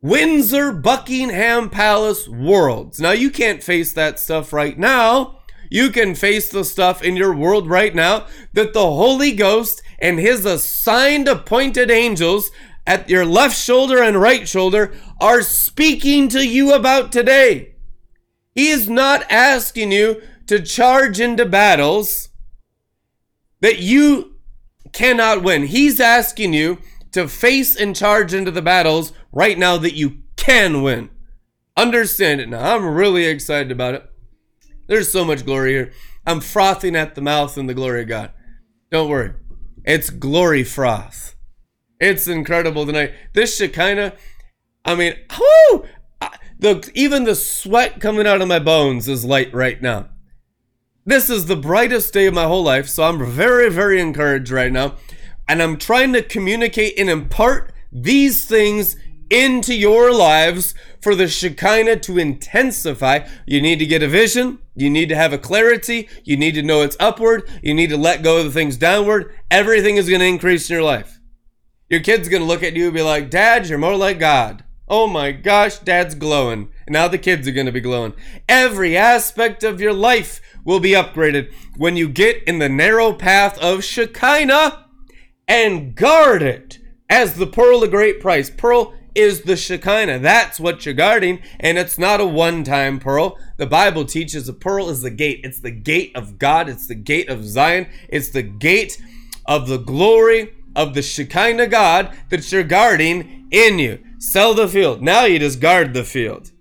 Windsor Buckingham Palace worlds. Now, you can't face that stuff right now. You can face the stuff in your world right now that the Holy Ghost and his assigned appointed angels at your left shoulder and right shoulder are speaking to you about today. He is not asking you to charge into battles that you cannot win. He's asking you to face and charge into the battles right now that you can win. Understand it now. I'm really excited about it. There's so much glory here. I'm frothing at the mouth in the glory of God. Don't worry. It's glory froth. It's incredible tonight. This Shekinah, I mean, whoo! The, even the sweat coming out of my bones is light right now. This is the brightest day of my whole life, so I'm very, very encouraged right now and I'm trying to communicate and impart these things into your lives for the Shekinah to intensify. You need to get a vision. You need to have a clarity. You need to know it's upward. You need to let go of the things downward. Everything is going to increase in your life. Your kid's are going to look at you and be like, Dad, you're more like God. Oh my gosh, dad's glowing. Now the kids are going to be glowing. Every aspect of your life will be upgraded when you get in the narrow path of Shekinah and guard it as the pearl of great price. Pearl is the Shekinah. That's what you're guarding, and it's not a one time pearl. The Bible teaches a pearl is the gate. It's the gate of God, it's the gate of Zion, it's the gate of the glory of the Shekinah God that you're guarding in you. Sell the field. Now you just guard the field.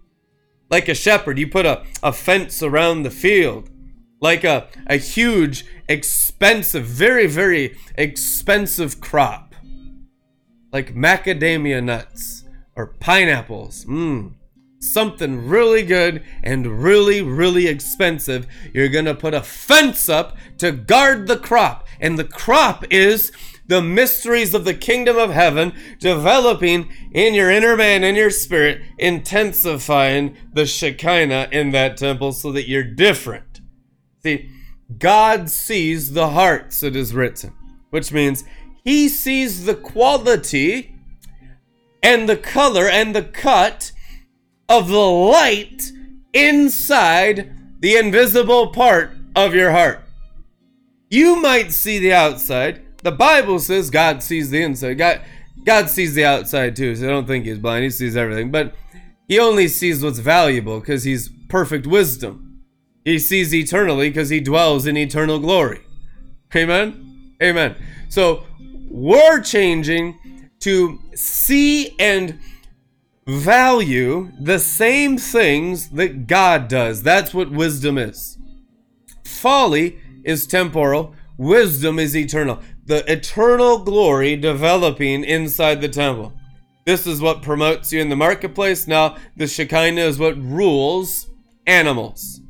Like a shepherd, you put a, a fence around the field like a, a huge, expensive, very, very expensive crop, like macadamia nuts or pineapples. Mmm. Something really good and really, really expensive. You're to put a fence up to guard the crop. And the crop is the mysteries of the kingdom of heaven developing in your inner man in your spirit, intensifying the Shekinah in that temple so that you're different. See, God sees the hearts, it is written, which means he sees the quality and the color and the cut of the light inside the invisible part of your heart. You might see the outside. The Bible says God sees the inside. God, God sees the outside too, so I don't think he's blind. He sees everything. But he only sees what's valuable because he's perfect wisdom. He sees eternally because he dwells in eternal glory. Amen? Amen. So we're changing to see and value the same things that God does. That's what wisdom is. Folly is temporal, wisdom is eternal. The eternal glory developing inside the temple. This is what promotes you in the marketplace. Now, the Shekinah is what rules animals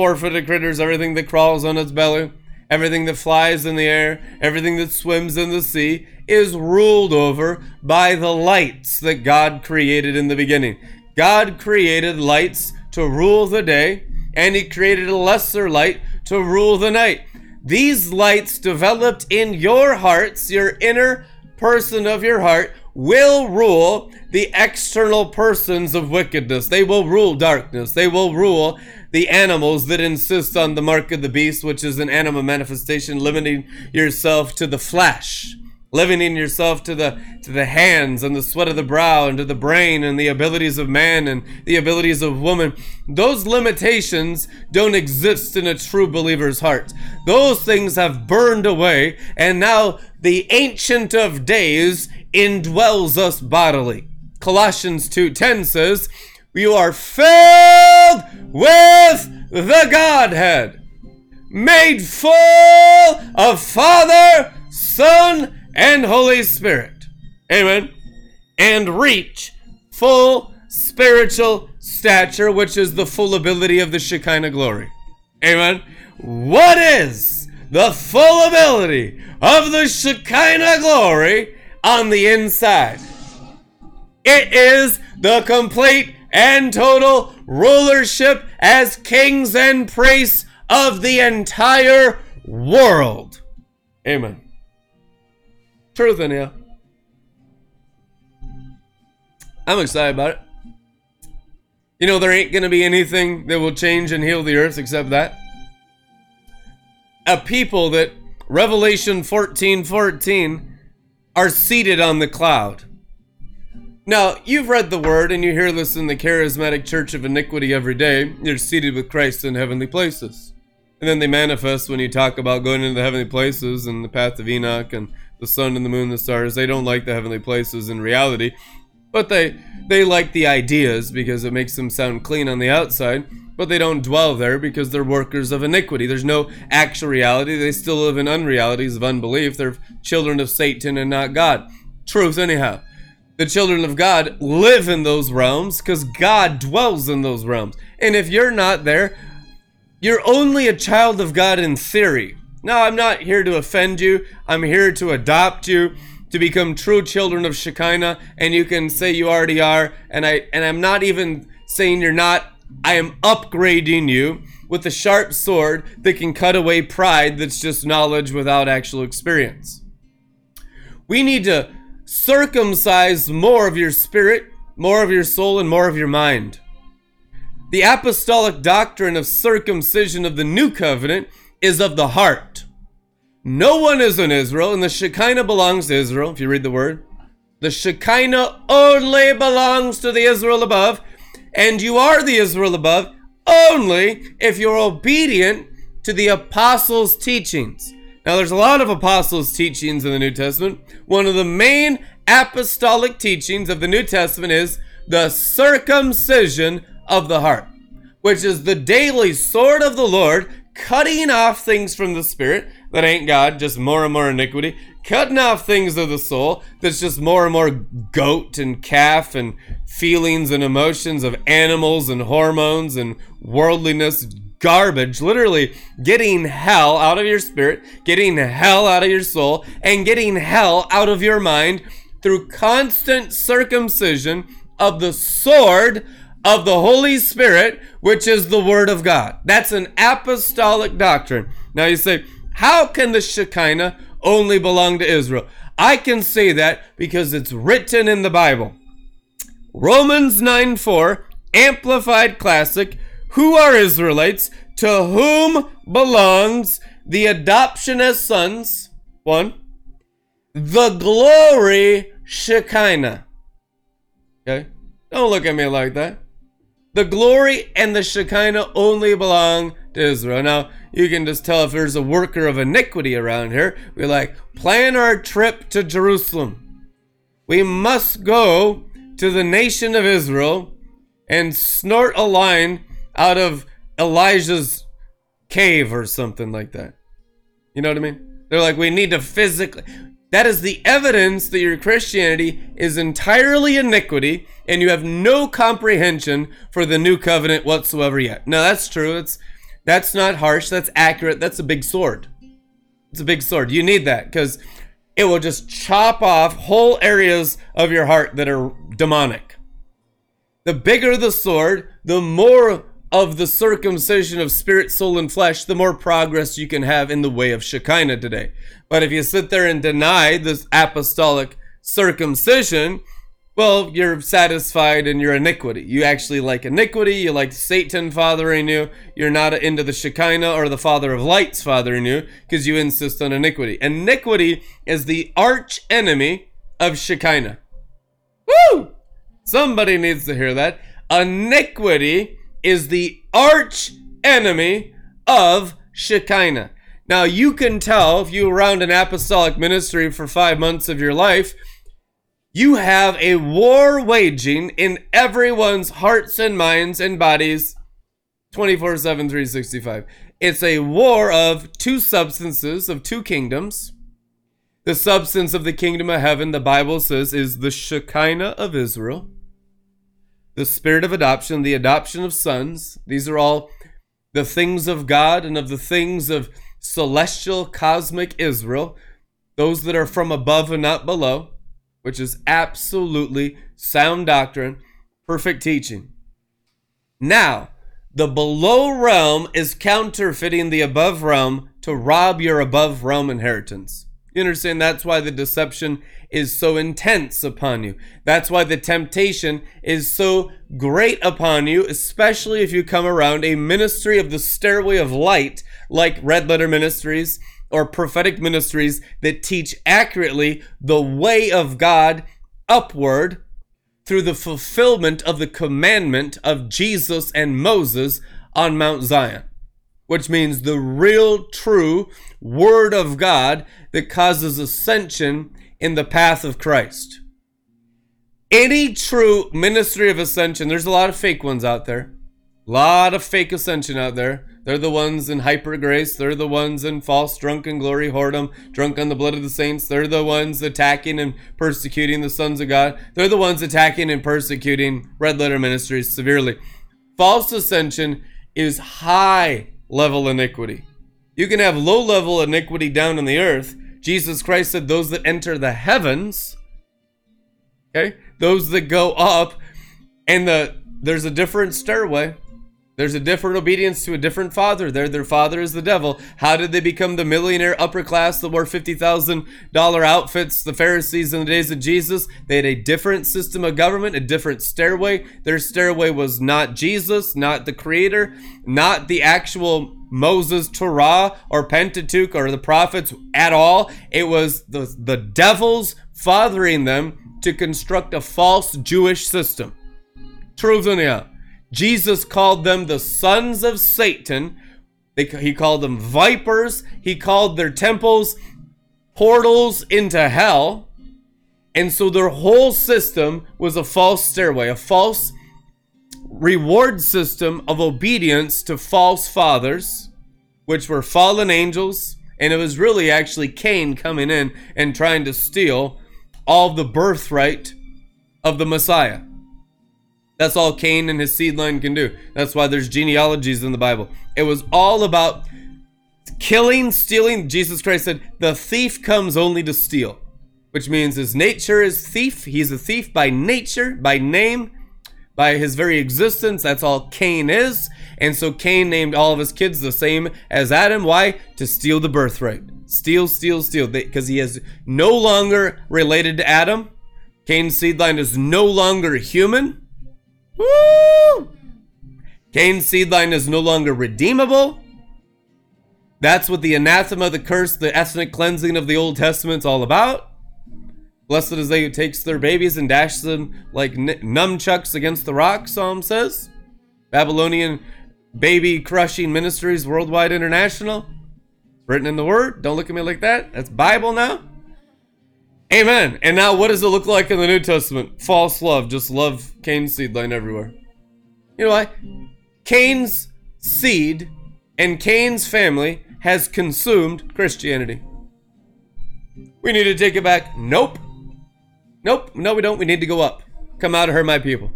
four-footed critters, everything that crawls on its belly, everything that flies in the air, everything that swims in the sea, is ruled over by the lights that God created in the beginning. God created lights to rule the day, and He created a lesser light to rule the night. These lights developed in your hearts, your inner person of your heart, will rule the external persons of wickedness. They will rule darkness. They will rule the animals that insist on the mark of the beast, which is an animal manifestation, limiting yourself to the flesh, limiting yourself to the to the hands and the sweat of the brow and to the brain and the abilities of man and the abilities of woman. Those limitations don't exist in a true believer's heart. Those things have burned away, and now the ancient of days indwells us bodily. Colossians 2:10 says, "You are filled with the Godhead, made full of Father, Son, and Holy Spirit." Amen. And reach full spiritual stature, which is the full ability of the Shekinah glory. Amen. What is the full ability of the Shekinah glory on the inside? It is the complete and total rulership as kings and priests of the entire world. Amen. Truth in you. I'm excited about it. You know, there ain't going to be anything that will change and heal the earth except that. A people that Revelation 14 14 are seated on the cloud. Now, you've read the word and you hear this in the charismatic church of iniquity every day. You're seated with Christ in heavenly places. And then they manifest when you talk about going into the heavenly places and the path of Enoch and the sun and the moon and the stars. They don't like the heavenly places in reality, but they they like the ideas because it makes them sound clean on the outside. But they don't dwell there because they're workers of iniquity. There's no actual reality. They still live in unrealities of unbelief. They're children of Satan and not God. Truth, anyhow. The children of God live in those realms because God dwells in those realms. And if you're not there, you're only a child of God in theory. Now, I'm not here to offend you. I'm here to adopt you to become true children of Shekinah, and you can say you already are. And I and I'm not even saying you're not. I am upgrading you with a sharp sword that can cut away pride that's just knowledge without actual experience. We need to circumcise more of your spirit, more of your soul, and more of your mind. The apostolic doctrine of circumcision of the new covenant is of the heart. No one is in Israel, and the Shekinah belongs to Israel, if you read the word. The Shekinah only belongs to the Israel above, and you are the Israel above only if you're obedient to the apostles' teachings. Now, there's a lot of apostles' teachings in the New Testament. One of the main apostolic teachings of the New Testament is the circumcision of the heart, which is the daily sword of the Lord, cutting off things from the spirit that ain't God, just more and more iniquity, cutting off things of the soul that's just more and more goat and calf and feelings and emotions of animals and hormones and worldliness garbage, literally getting hell out of your spirit, getting hell out of your soul, and getting hell out of your mind through constant circumcision of the sword of the Holy Spirit, which is the Word of God. That's an apostolic doctrine. Now you say, how can the Shekinah only belong to Israel? I can say that because it's written in the Bible. Romans 9 4, Amplified Classic. Who are Israelites? To whom belongs the adoption as sons? One. The glory Shekinah. Okay? Don't look at me like that. The glory and the Shekinah only belong to Israel. Now, you can just tell if there's a worker of iniquity around here. We like, plan our trip to Jerusalem. We must go to the nation of Israel and snort a line out of Elijah's cave or something like that. You know what I mean? They're like, we need to physically. That is the evidence that your Christianity is entirely iniquity and you have no comprehension for the new covenant whatsoever yet. Now that's true. It's that's not harsh. That's accurate. That's a big sword. It's a big sword. You need that because it will just chop off whole areas of your heart that are demonic. The bigger the sword, the more of the circumcision of spirit, soul, and flesh, the more progress you can have in the way of Shekinah today. But if you sit there and deny this apostolic circumcision, well, you're satisfied in your iniquity. You actually like iniquity. You like Satan fathering you. You're not into the Shekinah or the Father of Lights fathering you because you insist on iniquity. Iniquity is the arch enemy of Shekinah. Woo! Somebody needs to hear that. Iniquity is the arch enemy of Shekinah. Now, you can tell if you were around an apostolic ministry for five months of your life, you have a war waging in everyone's hearts and minds and bodies 24 7, 365. It's a war of two substances, of two kingdoms. The substance of the kingdom of heaven, the Bible says, is the Shekinah of Israel the spirit of adoption, the adoption of sons. These are all the things of God and of the things of celestial cosmic Israel, those that are from above and not below, which is absolutely sound doctrine, perfect teaching. Now, the below realm is counterfeiting the above realm to rob your above realm inheritance. You understand? That's why the deception is so intense upon you. That's why the temptation is so great upon you, especially if you come around a ministry of the stairway of light like Red Letter Ministries or prophetic ministries that teach accurately the way of God upward through the fulfillment of the commandment of Jesus and Moses on Mount Zion, which means the real, true Word of God that causes ascension in the path of Christ. Any true ministry of ascension, there's a lot of fake ones out there. A lot of fake ascension out there. They're the ones in hyper grace. They're the ones in false drunken glory, whoredom, drunk on the blood of the saints. They're the ones attacking and persecuting the sons of God. They're the ones attacking and persecuting red letter ministries severely. False ascension is high level iniquity. You can have low level iniquity down in the earth. Jesus Christ said, Those that enter the heavens, okay, those that go up, and the there's a different stairway. There's a different obedience to a different father. There, their father is the devil. How did they become the millionaire upper class that wore fifty thousand dollar outfits? The Pharisees in the days of Jesus, they had a different system of government, a different stairway. Their stairway was not Jesus, not the Creator, not the actual Moses, Torah, or Pentateuch, or the prophets at all. It was the the devils fathering them to construct a false Jewish system. Truth in the Jesus called them the sons of Satan. They, he called them vipers. He called their temples portals into hell. And so their whole system was a false stairway, a false reward system of obedience to false fathers, which were fallen angels. And it was really actually Cain coming in and trying to steal all the birthright of the Messiah. That's all Cain and his seed line can do. That's why there's genealogies in the Bible. It was all about killing, stealing. Jesus Christ said, The thief comes only to steal, which means his nature is thief. He's a thief by nature, by name, by his very existence. That's all Cain is. And so Cain named all of his kids the same as Adam. Why? To steal the birthright. Steal, steal, steal. Because he is no longer related to Adam. Cain's seed line is no longer human. Woo! Cain's seed line is no longer redeemable. That's what the anathema, the curse, the ethnic cleansing of the Old Testament's all about. Blessed is they who takes their babies and dashes them like n- nunchucks against the rock, Psalm says. Babylonian baby crushing ministries worldwide international. Written in the Word. Don't look at me like that. That's Bible now. Amen. And now, what does it look like in the New Testament? False love. Just love Cain's seed line everywhere. You know what? Cain's seed and Cain's family has consumed Christianity. We need to take it back. Nope. Nope. No, we don't. We need to go up. Come out of her, my people.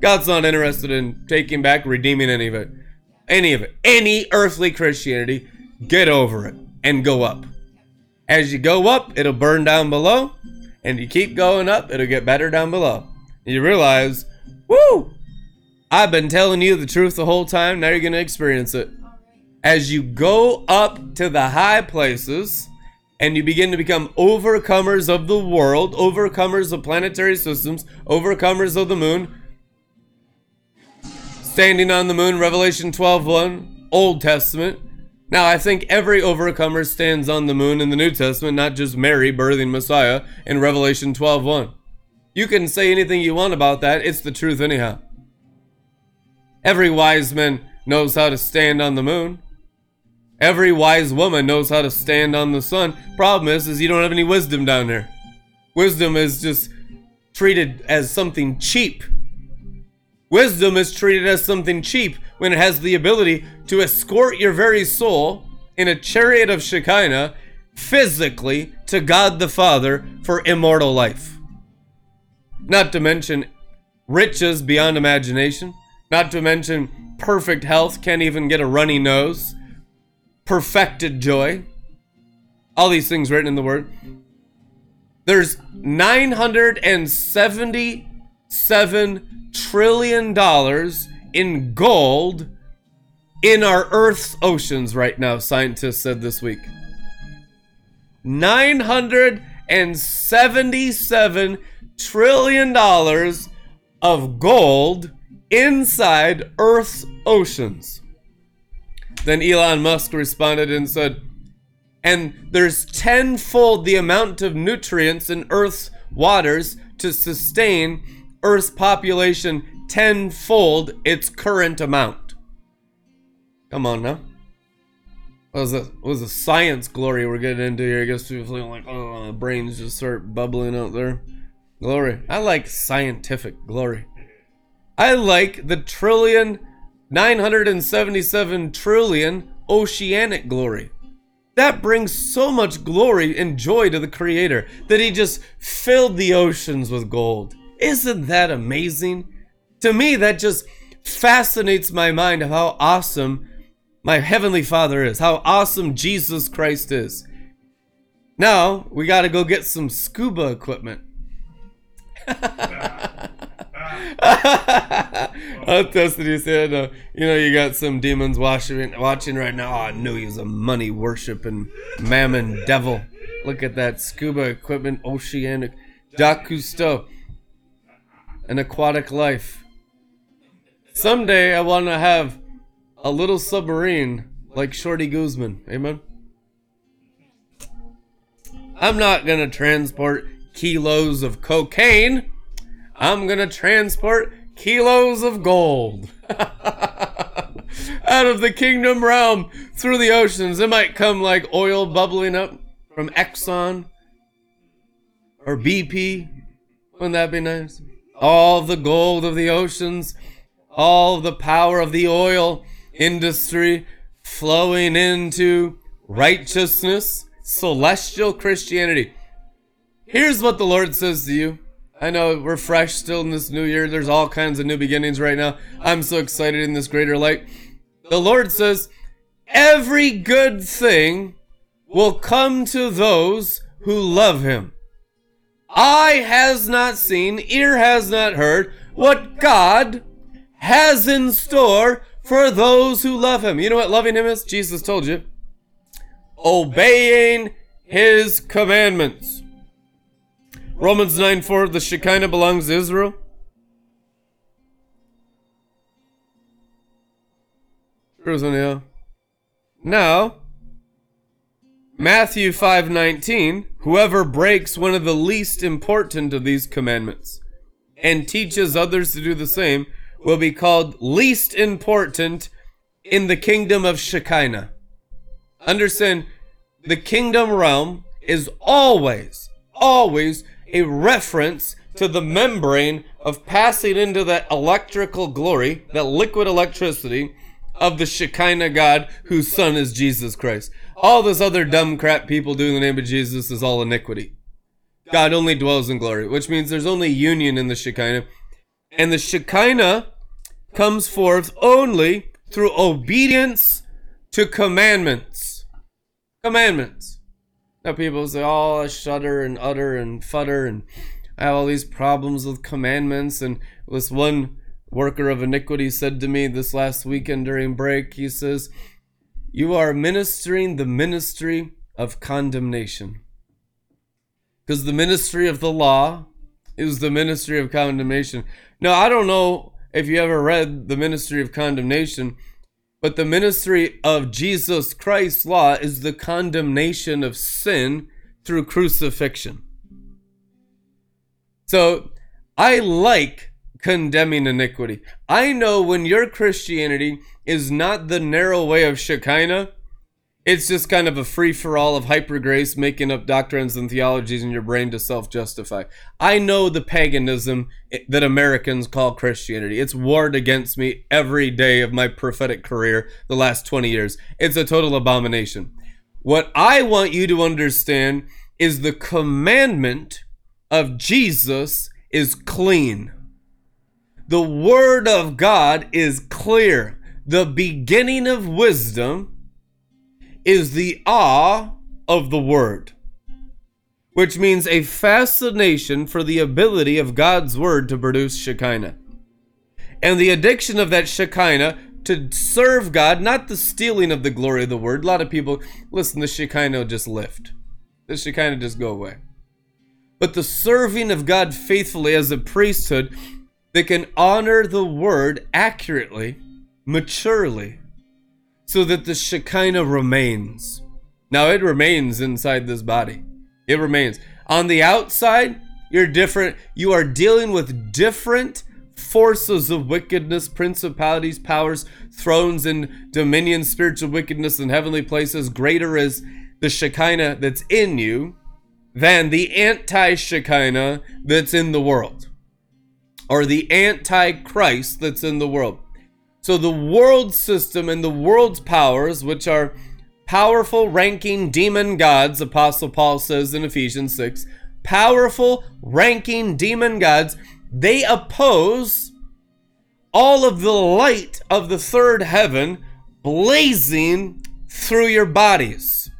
God's not interested in taking back, redeeming any of it. Any of it. Any earthly Christianity. Get over it and go up. As you go up, it'll burn down below. And you keep going up, it'll get better down below. You realize, woo! I've been telling you the truth the whole time. Now you're going to experience it. As you go up to the high places and you begin to become overcomers of the world, overcomers of planetary systems, overcomers of the moon, standing on the moon, Revelation 12 1, Old Testament now, I think every overcomer stands on the moon in the New Testament, not just Mary birthing Messiah in Revelation 12:1. You can say anything you want about that, it's the truth anyhow. Every wise man knows how to stand on the moon. Every wise woman knows how to stand on the sun. Problem is, is you don't have any wisdom down there. Wisdom is just treated as something cheap. Wisdom is treated as something cheap when it has the ability to escort your very soul in a chariot of Shekinah physically to God the Father for immortal life. Not to mention riches beyond imagination, not to mention perfect health, can't even get a runny nose, perfected joy. All these things written in the Word. There's 977 trillion dollars in gold in our Earth's oceans right now, scientists said this week. 977 trillion dollars of gold inside Earth's oceans. Then Elon Musk responded and said, and there's tenfold the amount of nutrients in Earth's waters to sustain Earth's population tenfold its current amount. Come on now. What was a was the science glory we're getting into here? I guess people feeling like oh the brains just start bubbling out there. Glory. I like scientific glory. I like the trillion 977 trillion oceanic glory. That brings so much glory and joy to the Creator that He just filled the oceans with gold. Isn't that amazing? To me, that just fascinates my mind of how awesome my Heavenly Father is, how awesome Jesus Christ is. Now, we got to go get some scuba equipment. I'll test it. He said, uh, "You know, you got some demons watching watching right now. Oh, I knew he was a money worshiping mammon devil. Look at that scuba equipment, oceanic, Jacques Cousteau, an aquatic life. Someday I want to have a little submarine like Shorty Guzman. Amen. I'm not gonna transport kilos of cocaine." I'm gonna transport kilos of gold out of the kingdom realm through the oceans. It might come like oil bubbling up from Exxon or BP. Wouldn't that be nice? All the gold of the oceans, all the power of the oil industry flowing into righteousness, celestial Christianity. Here's what the Lord says to you I know we're fresh still in this new year. There's all kinds of new beginnings right now. I'm so excited in this greater light. The Lord says, Every good thing will come to those who love him. Eye has not seen, ear has not heard what God has in store for those who love him. You know what loving him is? Jesus told you. Obeying his commandments. Romans 9 4, the Shekinah belongs to Israel. Now, Matthew 5:19, whoever breaks one of the least important of these commandments and teaches others to do the same will be called least important in the kingdom of Shekinah. Understand, the kingdom realm is always, always a reference to the membrane of passing into that electrical glory, that liquid electricity of the Shekinah God whose son is Jesus Christ. All this other dumb crap people do in the name of Jesus is all iniquity. God only dwells in glory, which means there's only union in the Shekinah. And the Shekinah comes forth only through obedience to commandments. Commandments. Now people say, oh, I shudder and utter and futter and I have all these problems with commandments. And this one worker of iniquity said to me this last weekend during break, he says, You are ministering the ministry of condemnation. Because the ministry of the law is the ministry of condemnation. Now, I don't know if you ever read the ministry of condemnation but the ministry of Jesus Christ's law is the condemnation of sin through crucifixion. So I like condemning iniquity. I know when your Christianity is not the narrow way of Shekinah, it's just kind of a free for all of hyper grace, making up doctrines and theologies in your brain to self justify. I know the paganism that Americans call Christianity. It's warred against me every day of my prophetic career the last 20 years. It's a total abomination. What I want you to understand is the commandment of Jesus is clean. The Word of God is clear. The beginning of wisdom is the awe of the Word, which means a fascination for the ability of God's Word to produce Shekinah. And the addiction of that Shekinah to serve God, not the stealing of the glory of the Word. A lot of people, listen, the Shekinah will just lift. Kind of just go away. But the serving of God faithfully as a priesthood that can honor the word accurately, maturely, so that the Shekinah remains. Now it remains inside this body. It remains. On the outside, you're different. You are dealing with different forces of wickedness, principalities, powers, thrones, and dominions, spiritual wickedness in heavenly places. Greater is the Shekinah that's in you than the anti Shekinah that's in the world, or the anti Christ that's in the world. So the world system and the world's powers, which are powerful, ranking demon gods, Apostle Paul says in Ephesians 6, powerful, ranking demon gods, they oppose all of the light of the third heaven blazing through your bodies.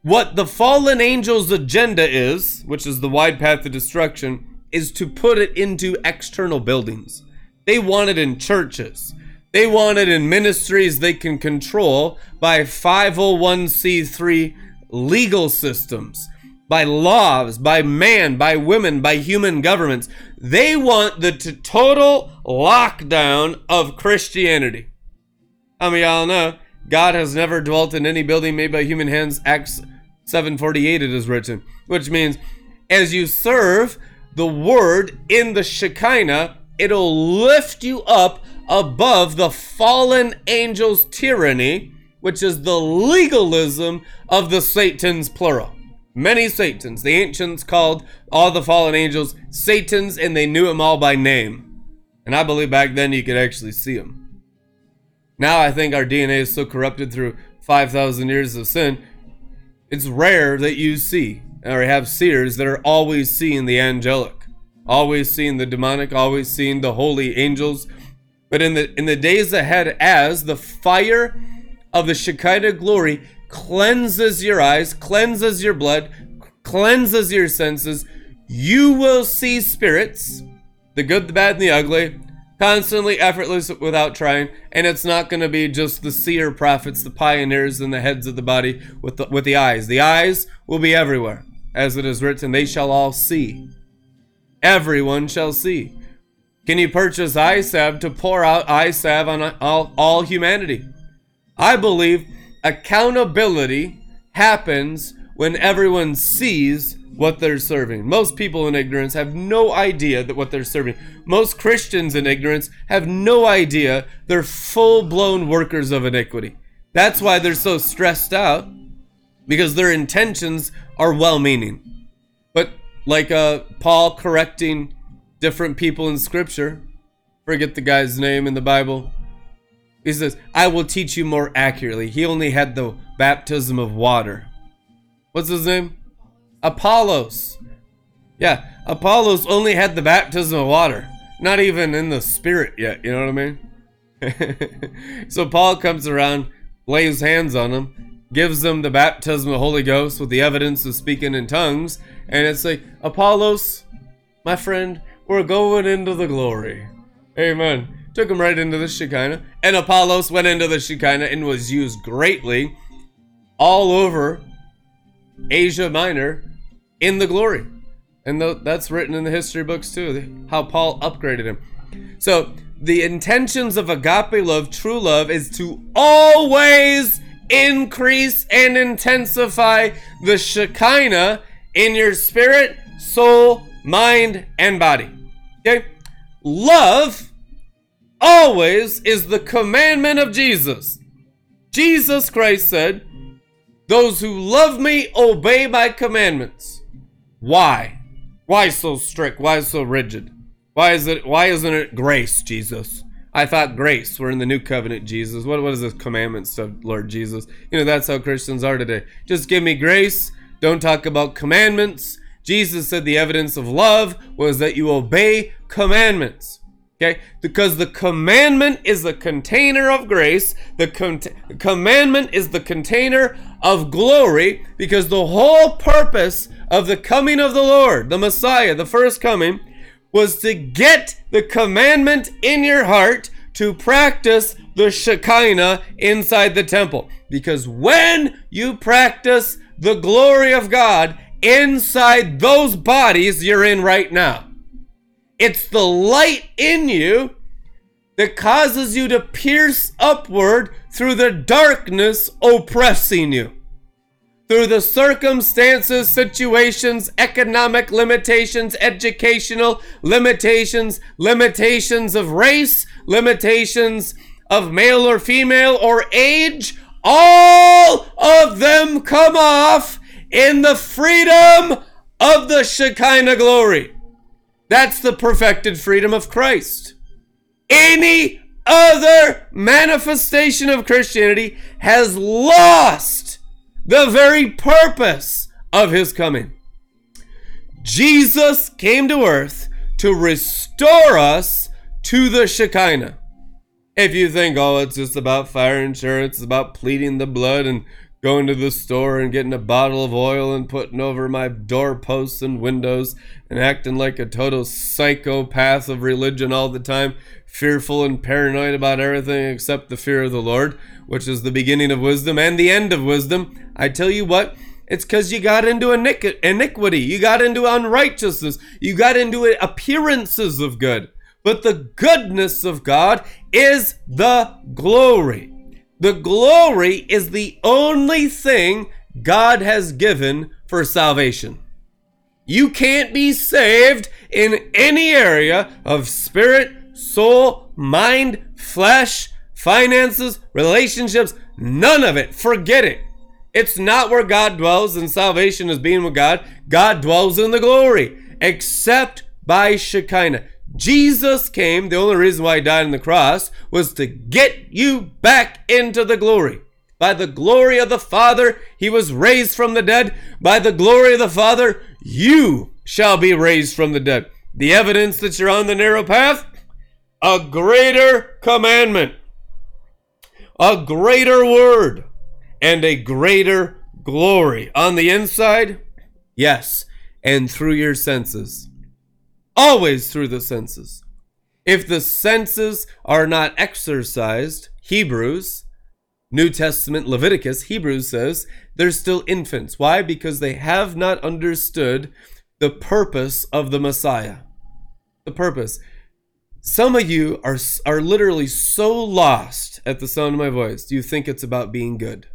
What the fallen angel's agenda is, which is the wide path to destruction, is to put it into external buildings. They want it in churches. They want it in ministries they can control by 501c3 legal systems, by laws, by man, by women, by human governments. They want the t- total lockdown of Christianity. I mean, y'all know God has never dwelt in any building made by human hands. Acts 748 it is written, which means as you serve the word in the Shekinah, it'll lift you up above the fallen angel's tyranny, which is the legalism of the Satans plural. Many Satans. The ancients called all the fallen angels Satans, and they knew them all by name. And I believe back then you could actually see them. Now I think our DNA is so corrupted through 5,000 years of sin, it's rare that you see or have seers that are always seeing the angelic, always seeing the demonic, always seeing the holy angels, but in the in the days ahead, as the fire of the Shekinah glory cleanses your eyes, cleanses your blood, cleanses your senses, you will see spirits, the good, the bad, and the ugly, constantly effortless without trying. And it's not going to be just the seer prophets the pioneers and the heads of the body with the, with the eyes. The eyes will be everywhere as it is written they shall all see. Everyone shall see can you purchase salve to pour out salve on all, all humanity? I believe accountability happens when everyone sees what they're serving. Most people in ignorance have no idea that what they're serving. Most Christians in ignorance have no idea they're full-blown workers of iniquity. That's why they're so stressed out because their intentions are well-meaning. But like uh, Paul correcting different people in scripture. Forget the guy's name in the Bible. He says, I will teach you more accurately. He only had the baptism of water. What's his name? Apollos. Yeah, Apollos only had the baptism of water. Not even in the spirit yet, you know what I mean? so Paul comes around, lays hands on him, gives them the baptism of the Holy Ghost with the evidence of speaking in tongues, and it's like, Apollos, my friend, we're going into the glory. Amen. Took him right into the Shekinah. And Apollos went into the Shekinah and was used greatly all over Asia Minor in the glory. And that's written in the history books too, how Paul upgraded him. So, the intentions of agape love, true love, is to always increase and intensify the Shekinah in your spirit, soul, mind, and body. Okay? Love always is the commandment of Jesus. Jesus Christ said, Those who love me obey my commandments. Why? Why so strict? Why so rigid? Why is it why isn't it grace, Jesus? I thought grace. We're in the new covenant, Jesus. What what is the commandments of Lord Jesus? You know, that's how Christians are today. Just give me grace. Don't talk about commandments. Jesus said the evidence of love was that you obey commandments. Okay? Because the commandment is the container of grace, the con- commandment is the container of glory, because the whole purpose of the coming of the Lord, the Messiah, the first coming, was to get the commandment in your heart to practice the Shekinah inside the temple. Because when you practice the glory of God inside those bodies you're in right now. It's the light in you that causes you to pierce upward through the darkness oppressing you. Through the circumstances, situations, economic limitations, educational limitations, limitations of race, limitations of male or female or age, all of them come off in the freedom of the Shekinah glory. That's the perfected freedom of Christ. Any other manifestation of Christianity has lost the very purpose of his coming. Jesus came to earth to restore us to the Shekinah. If you think, oh, it's just about fire insurance, it's about pleading the blood and going to the store and getting a bottle of oil and putting over my doorposts and windows and acting like a total psychopath of religion all the time, fearful and paranoid about everything except the fear of the Lord, which is the beginning of wisdom and the end of wisdom, I tell you what, it's because you got into iniquity, you got into unrighteousness, you got into appearances of good. But the goodness of God is the glory. The glory is the only thing God has given for salvation. You can't be saved in any area of spirit, soul, mind, flesh, finances, relationships, none of it. Forget it. It's not where God dwells, and salvation is being with God. God dwells in the glory, except by Shekinah. Jesus came, the only reason why he died on the cross was to get you back into the glory. By the glory of the Father, he was raised from the dead. By the glory of the Father, you shall be raised from the dead. The evidence that you're on the narrow path? A greater commandment, a greater word, and a greater glory. On the inside? Yes, and through your senses always through the senses. If the senses are not exercised, Hebrews, New Testament, Leviticus, Hebrews says they're still infants. Why? Because they have not understood the purpose of the Messiah. The purpose. Some of you are, are literally so lost at the sound of my voice. You think it's about being good.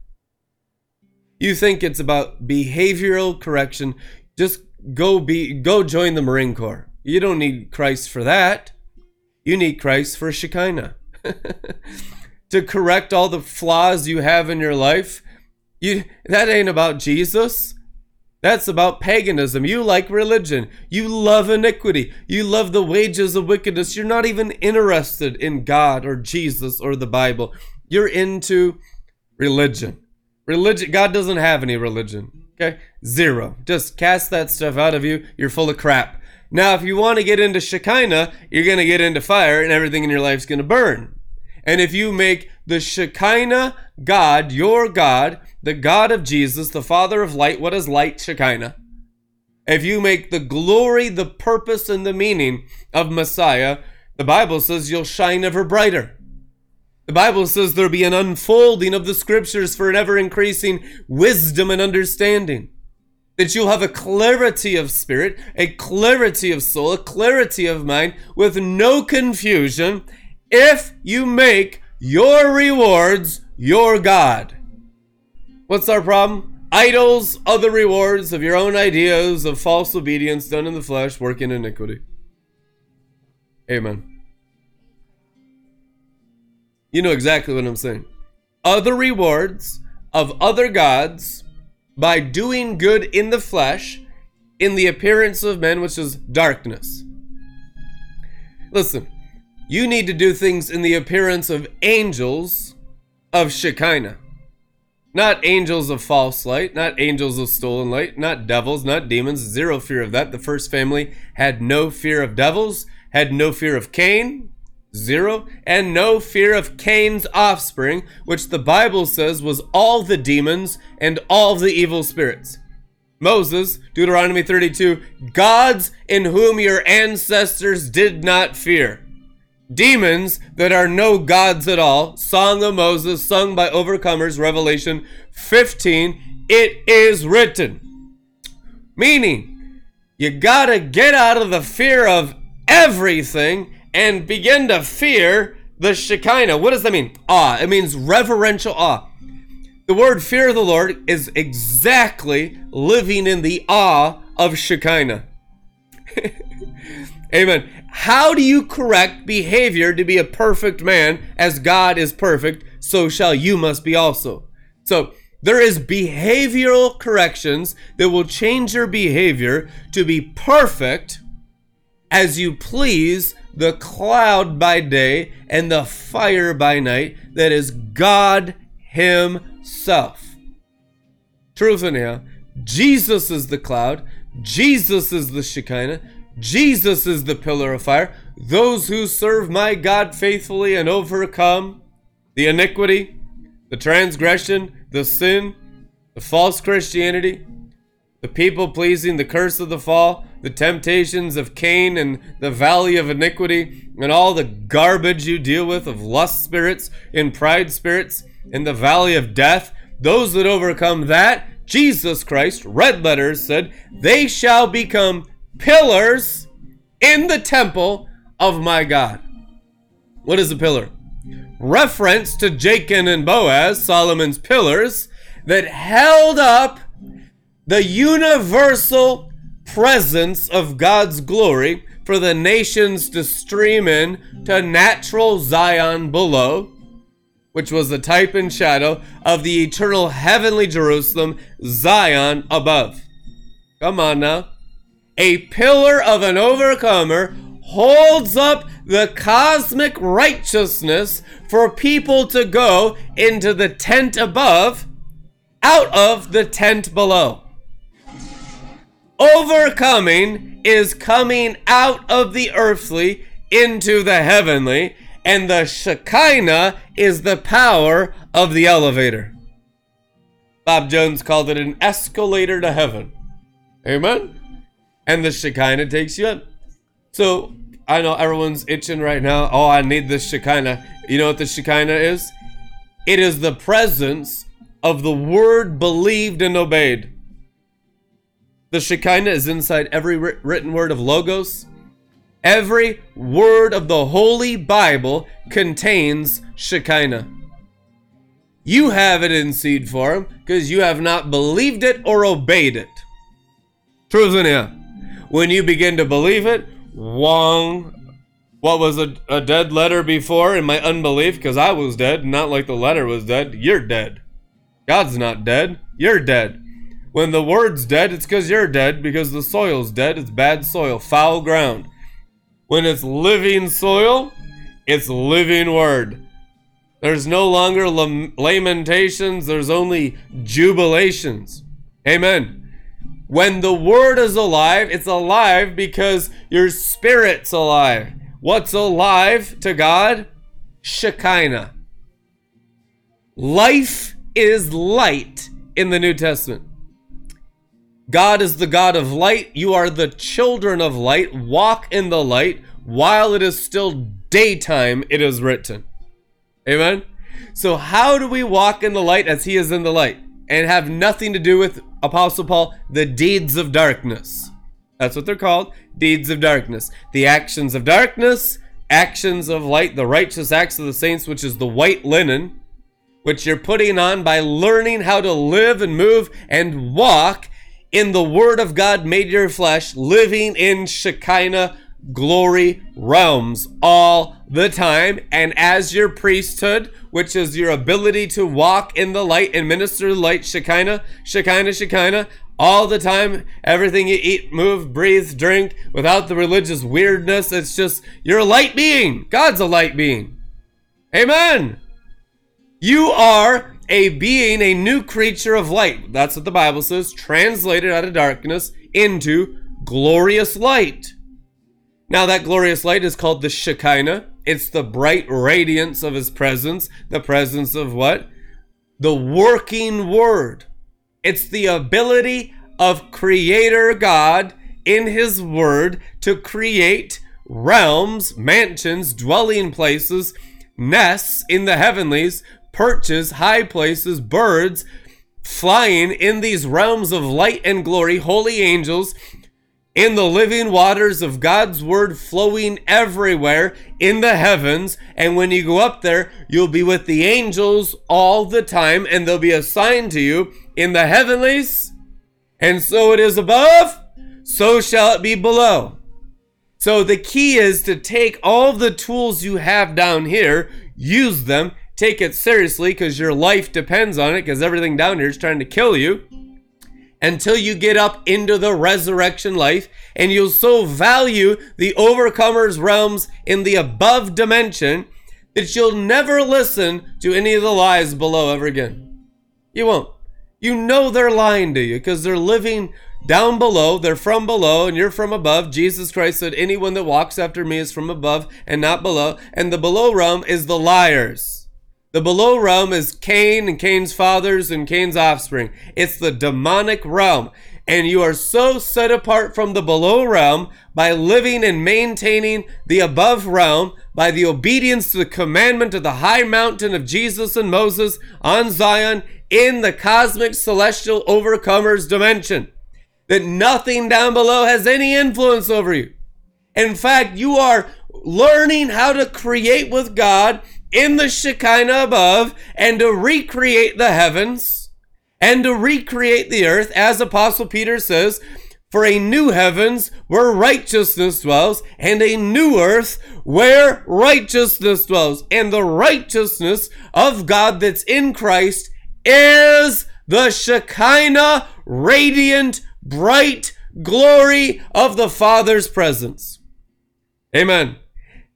You think it's about behavioral correction. Just go be go join the Marine Corps. You don't need Christ for that. You need Christ for Shekinah. to correct all the flaws you have in your life. You that ain't about Jesus. That's about paganism. You like religion. You love iniquity. You love the wages of wickedness. You're not even interested in God or Jesus or the Bible. You're into religion. Religion God doesn't have any religion. Okay? Zero. Just cast that stuff out of you. You're full of crap. Now, if you want to get into Shekinah, you're going to get into fire and everything in your life is going to burn. And if you make the Shekinah God your God, the God of Jesus, the Father of light, what is light? Shekinah. If you make the glory, the purpose, and the meaning of Messiah, the Bible says you'll shine ever brighter. The Bible says there'll be an unfolding of the scriptures for an ever increasing wisdom and understanding that you'll have a clarity of spirit, a clarity of soul, a clarity of mind with no confusion if you make your rewards your God. What's our problem? Idols, other rewards of your own ideas of false obedience done in the flesh, working iniquity. Amen. You know exactly what I'm saying. Other rewards of other gods by doing good in the flesh, in the appearance of men, which is darkness. Listen, you need to do things in the appearance of angels of Shekinah. Not angels of false light, not angels of stolen light, not devils, not demons, zero fear of that. The first family had no fear of devils, had no fear of Cain, Zero, and no fear of Cain's offspring, which the Bible says was all the demons and all the evil spirits. Moses, Deuteronomy 32, gods in whom your ancestors did not fear. Demons that are no gods at all, Song of Moses, sung by overcomers, Revelation 15, it is written. Meaning, you gotta get out of the fear of everything and begin to fear the Shekinah. What does that mean? Awe. It means reverential awe. The word fear of the Lord is exactly living in the awe of Shekinah. Amen. How do you correct behavior to be a perfect man as God is perfect? So shall you must be also. So there is behavioral corrections that will change your behavior to be perfect as you please the cloud by day and the fire by night that is God Himself. Truth in here, Jesus is the cloud, Jesus is the Shekinah, Jesus is the pillar of fire. Those who serve my God faithfully and overcome the iniquity, the transgression, the sin, the false Christianity, the people pleasing, the curse of the fall, the temptations of Cain and the valley of iniquity, and all the garbage you deal with of lust spirits and pride spirits in the valley of death, those that overcome that, Jesus Christ, red letters said, they shall become pillars in the temple of my God. What is a pillar? Reference to Jachin and Boaz, Solomon's pillars, that held up the universal presence of God's glory for the nations to stream in to natural Zion below, which was the type and shadow of the eternal heavenly Jerusalem, Zion above. Come on now. A pillar of an overcomer holds up the cosmic righteousness for people to go into the tent above out of the tent below. Overcoming is coming out of the earthly into the heavenly, and the Shekinah is the power of the elevator. Bob Jones called it an escalator to heaven. Amen? And the Shekinah takes you up. So I know everyone's itching right now. Oh, I need this Shekinah. You know what the Shekinah is? It is the presence of the word believed and obeyed. The Shekinah is inside every written word of Logos. Every word of the Holy Bible contains Shekinah. You have it in seed form because you have not believed it or obeyed it. Truth in here. When you begin to believe it, Wong, what was a, a dead letter before in my unbelief because I was dead, not like the letter was dead. You're dead. God's not dead. You're dead. When the word's dead, it's because you're dead, because the soil's dead. It's bad soil, foul ground. When it's living soil, it's living word. There's no longer lamentations, there's only jubilations. Amen. When the word is alive, it's alive because your spirit's alive. What's alive to God? Shekinah. Life is light in the New Testament. God is the God of light. You are the children of light. Walk in the light while it is still daytime, it is written. Amen. So, how do we walk in the light as He is in the light and have nothing to do with Apostle Paul, the deeds of darkness? That's what they're called deeds of darkness. The actions of darkness, actions of light, the righteous acts of the saints, which is the white linen, which you're putting on by learning how to live and move and walk in the Word of God made your flesh, living in Shekinah glory realms all the time. And as your priesthood, which is your ability to walk in the light and minister light, Shekinah, Shekinah, Shekinah, all the time, everything you eat, move, breathe, drink, without the religious weirdness. It's just, you're a light being. God's a light being. Amen. You are a being, a new creature of light. That's what the Bible says, translated out of darkness into glorious light. Now, that glorious light is called the Shekinah. It's the bright radiance of his presence, the presence of what? The working word. It's the ability of Creator God in his word to create realms, mansions, dwelling places, nests in the heavenlies perches, high places, birds, flying in these realms of light and glory, holy angels, in the living waters of God's word flowing everywhere in the heavens. And when you go up there, you'll be with the angels all the time, and they'll be assigned to you in the heavenlies. And so it is above, so shall it be below. So the key is to take all the tools you have down here, use them, take it seriously because your life depends on it because everything down here is trying to kill you until you get up into the resurrection life and you'll so value the overcomer's realms in the above dimension that you'll never listen to any of the lies below ever again. You won't. You know they're lying to you because they're living down below, they're from below, and you're from above. Jesus Christ said, Anyone that walks after me is from above and not below. And the below realm is the liars. The below realm is Cain and Cain's fathers and Cain's offspring. It's the demonic realm. And you are so set apart from the below realm by living and maintaining the above realm by the obedience to the commandment of the high mountain of Jesus and Moses on Zion in the cosmic celestial overcomers dimension. That nothing down below has any influence over you. In fact, you are learning how to create with God in the Shekinah above and to recreate the heavens and to recreate the earth, as Apostle Peter says, for a new heavens where righteousness dwells, and a new earth where righteousness dwells. And the righteousness of God that's in Christ is the Shekinah, radiant, bright glory of the Father's presence. Amen.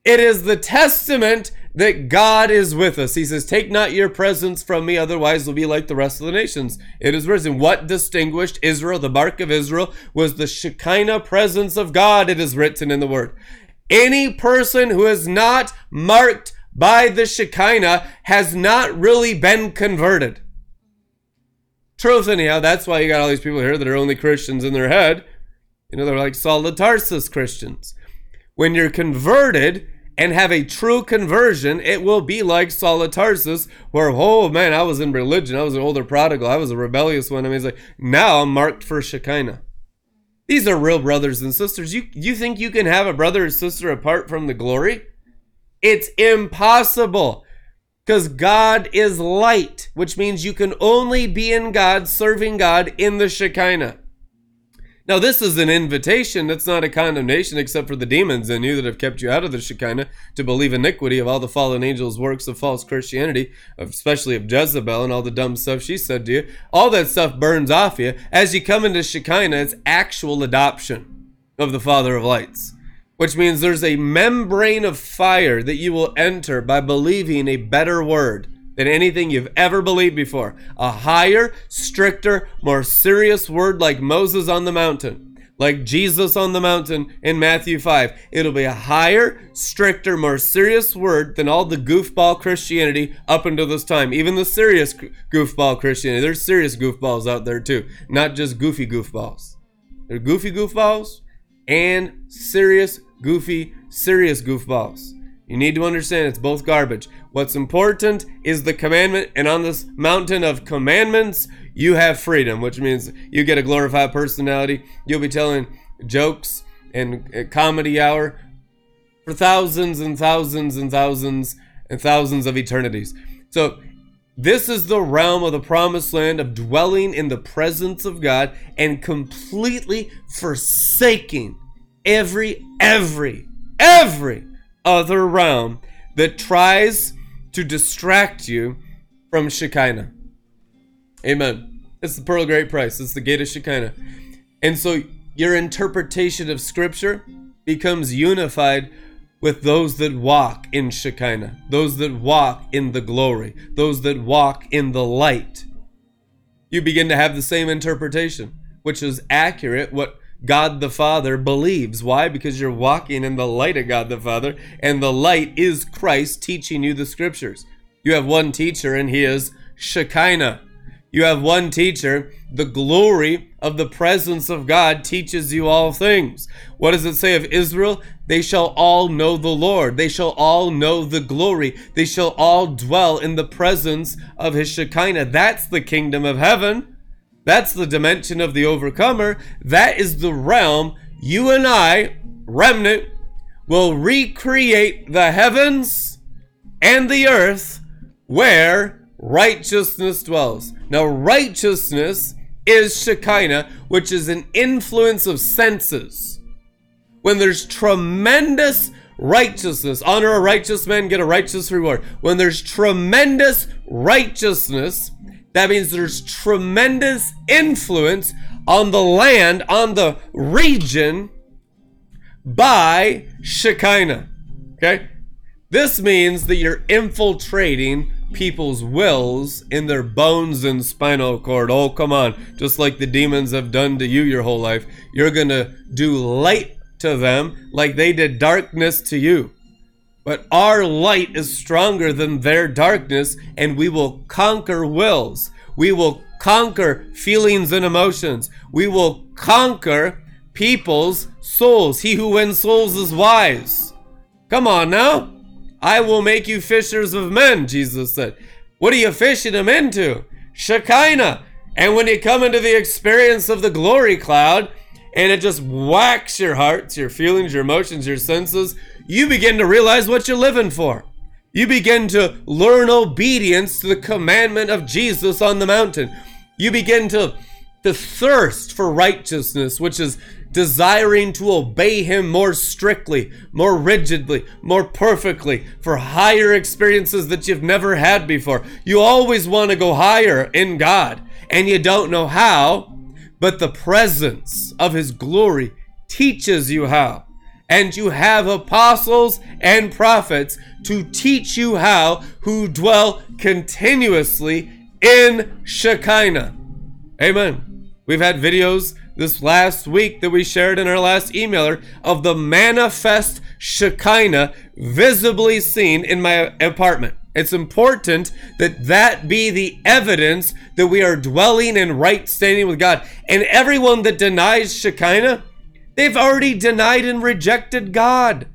It is the testament that God is with us. He says, Take not your presence from me, otherwise we'll be like the rest of the nations. It is written, What distinguished Israel, the mark of Israel, was the Shekinah presence of God, it is written in the word. Any person who is not marked by the Shekinah has not really been converted. Truth, anyhow, that's why you got all these people here that are only Christians in their head. You know, they're like Saul of Tarsus Christians. When you're converted, and have a true conversion, it will be like Saul of Tarsus, where, oh man, I was in religion. I was an older prodigal. I was a rebellious one. I mean, it's like, now I'm marked for Shekinah. These are real brothers and sisters. You, you think you can have a brother or sister apart from the glory? It's impossible because God is light, which means you can only be in God, serving God in the Shekinah. Now, this is an invitation. That's not a condemnation, except for the demons in you that have kept you out of the Shekinah to believe iniquity of all the fallen angels' works of false Christianity, especially of Jezebel and all the dumb stuff she said to you. All that stuff burns off you. As you come into Shekinah, it's actual adoption of the Father of lights, which means there's a membrane of fire that you will enter by believing a better word than anything you've ever believed before. A higher, stricter, more serious word like Moses on the mountain, like Jesus on the mountain in Matthew 5. It'll be a higher, stricter, more serious word than all the goofball Christianity up until this time. Even the serious goofball Christianity. There's serious goofballs out there too, not just goofy goofballs. They're goofy goofballs and serious, goofy, serious goofballs. You need to understand it's both garbage. What's important is the commandment, and on this mountain of commandments, you have freedom, which means you get a glorified personality. You'll be telling jokes and uh, comedy hour for thousands and thousands and thousands and thousands of eternities. So, this is the realm of the promised land of dwelling in the presence of God and completely forsaking every, every, every other realm that tries to distract you from Shekinah. Amen. It's the pearl of great price. It's the gate of Shekinah. And so your interpretation of Scripture becomes unified with those that walk in Shekinah, those that walk in the glory, those that walk in the light. You begin to have the same interpretation, which is accurate, what God the Father believes. Why? Because you're walking in the light of God the Father, and the light is Christ teaching you the scriptures. You have one teacher, and he is Shekinah. You have one teacher. The glory of the presence of God teaches you all things. What does it say of Israel? They shall all know the Lord. They shall all know the glory. They shall all dwell in the presence of his Shekinah. That's the kingdom of heaven. That's the dimension of the overcomer. That is the realm you and I, remnant, will recreate the heavens and the earth where righteousness dwells. Now, righteousness is Shekinah, which is an influence of senses. When there's tremendous righteousness, honor a righteous man, get a righteous reward. When there's tremendous righteousness, that means there's tremendous influence on the land, on the region by Shekinah. Okay? This means that you're infiltrating people's wills in their bones and spinal cord. Oh, come on. Just like the demons have done to you your whole life, you're going to do light to them like they did darkness to you. But our light is stronger than their darkness, and we will conquer wills. We will conquer feelings and emotions. We will conquer people's souls. He who wins souls is wise. Come on now. I will make you fishers of men, Jesus said. What are you fishing them into? Shekinah. And when you come into the experience of the glory cloud, and it just whacks your hearts, your feelings, your emotions, your senses, you begin to realize what you're living for. You begin to learn obedience to the commandment of Jesus on the mountain. You begin to, to thirst for righteousness, which is desiring to obey Him more strictly, more rigidly, more perfectly, for higher experiences that you've never had before. You always want to go higher in God, and you don't know how, but the presence of His glory teaches you how. And you have apostles and prophets to teach you how, who dwell continuously in Shekinah. Amen. We've had videos this last week that we shared in our last emailer of the manifest Shekinah visibly seen in my apartment. It's important that that be the evidence that we are dwelling in right standing with God. And everyone that denies Shekinah, they've already denied and rejected God.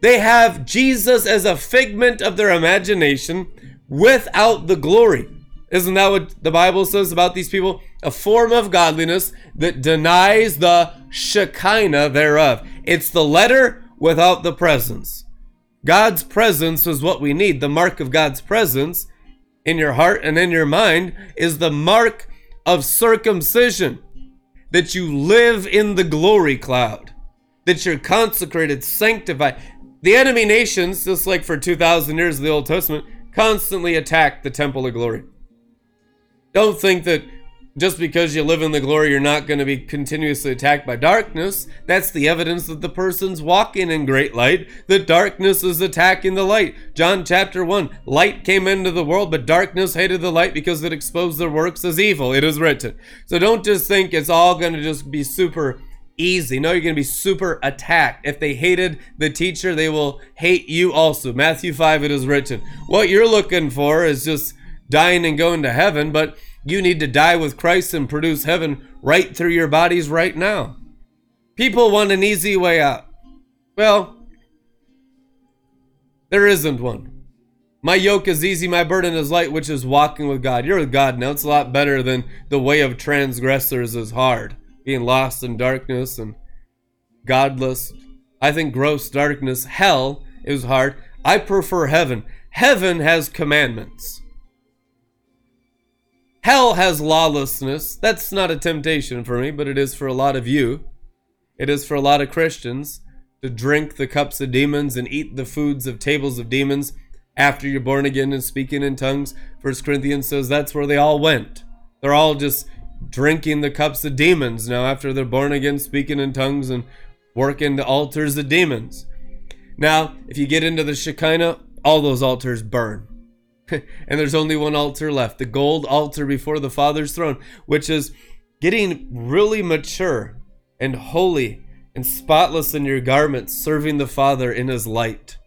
They have Jesus as a figment of their imagination without the glory. Isn't that what the Bible says about these people? A form of godliness that denies the Shekinah thereof. It's the letter without the presence. God's presence is what we need. The mark of God's presence in your heart and in your mind is the mark of circumcision. That you live in the glory cloud, that you're consecrated, sanctified. The enemy nations, just like for 2,000 years of the Old Testament, constantly attack the temple of glory. Don't think that just because you live in the glory, you're not going to be continuously attacked by darkness. That's the evidence that the person's walking in great light, The darkness is attacking the light. John chapter 1 Light came into the world, but darkness hated the light because it exposed their works as evil. It is written. So don't just think it's all going to just be super easy. No, you're going to be super attacked. If they hated the teacher, they will hate you also. Matthew 5, it is written. What you're looking for is just dying and going to heaven, but you need to die with Christ and produce heaven right through your bodies right now. People want an easy way out. Well, there isn't one. My yoke is easy, my burden is light, which is walking with God. You're with God now. It's a lot better than the way of transgressors is hard. Being lost in darkness and godless. I think gross darkness, hell, is hard. I prefer heaven. Heaven has commandments. Hell has lawlessness. That's not a temptation for me, but it is for a lot of you. It is for a lot of Christians to drink the cups of demons and eat the foods of tables of demons after you're born again and speaking in tongues. First Corinthians says that's where they all went. They're all just drinking the cups of demons now after they're born again, speaking in tongues and working the altars of demons. Now, if you get into the Shekinah, all those altars burn. and there's only one altar left the gold altar before the Father's throne, which is getting really mature and holy and spotless in your garments, serving the Father in His light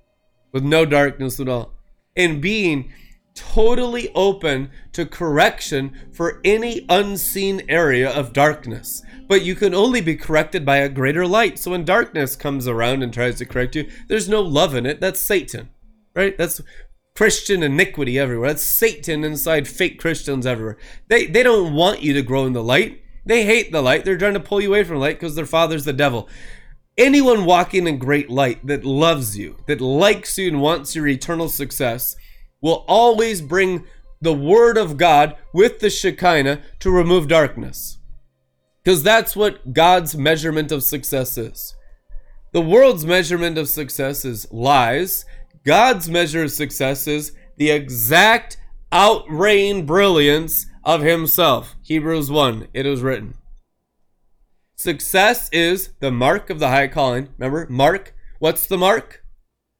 with no darkness at all, and being totally open to correction for any unseen area of darkness. But you can only be corrected by a greater light. So when darkness comes around and tries to correct you, there's no love in it. That's Satan, right? That's Christian iniquity everywhere. That's Satan inside fake Christians everywhere. They they don't want you to grow in the light. They hate the light. They're trying to pull you away from light because their father's the devil. Anyone walking in great light that loves you, that likes you and wants your eternal success, will always bring the word of God with the Shekinah to remove darkness. Because that's what God's measurement of success is. The world's measurement of success is lies. God's measure of success is the exact outreign brilliance of Himself. Hebrews 1, it is written. Success is the mark of the high calling. Remember, mark. What's the mark?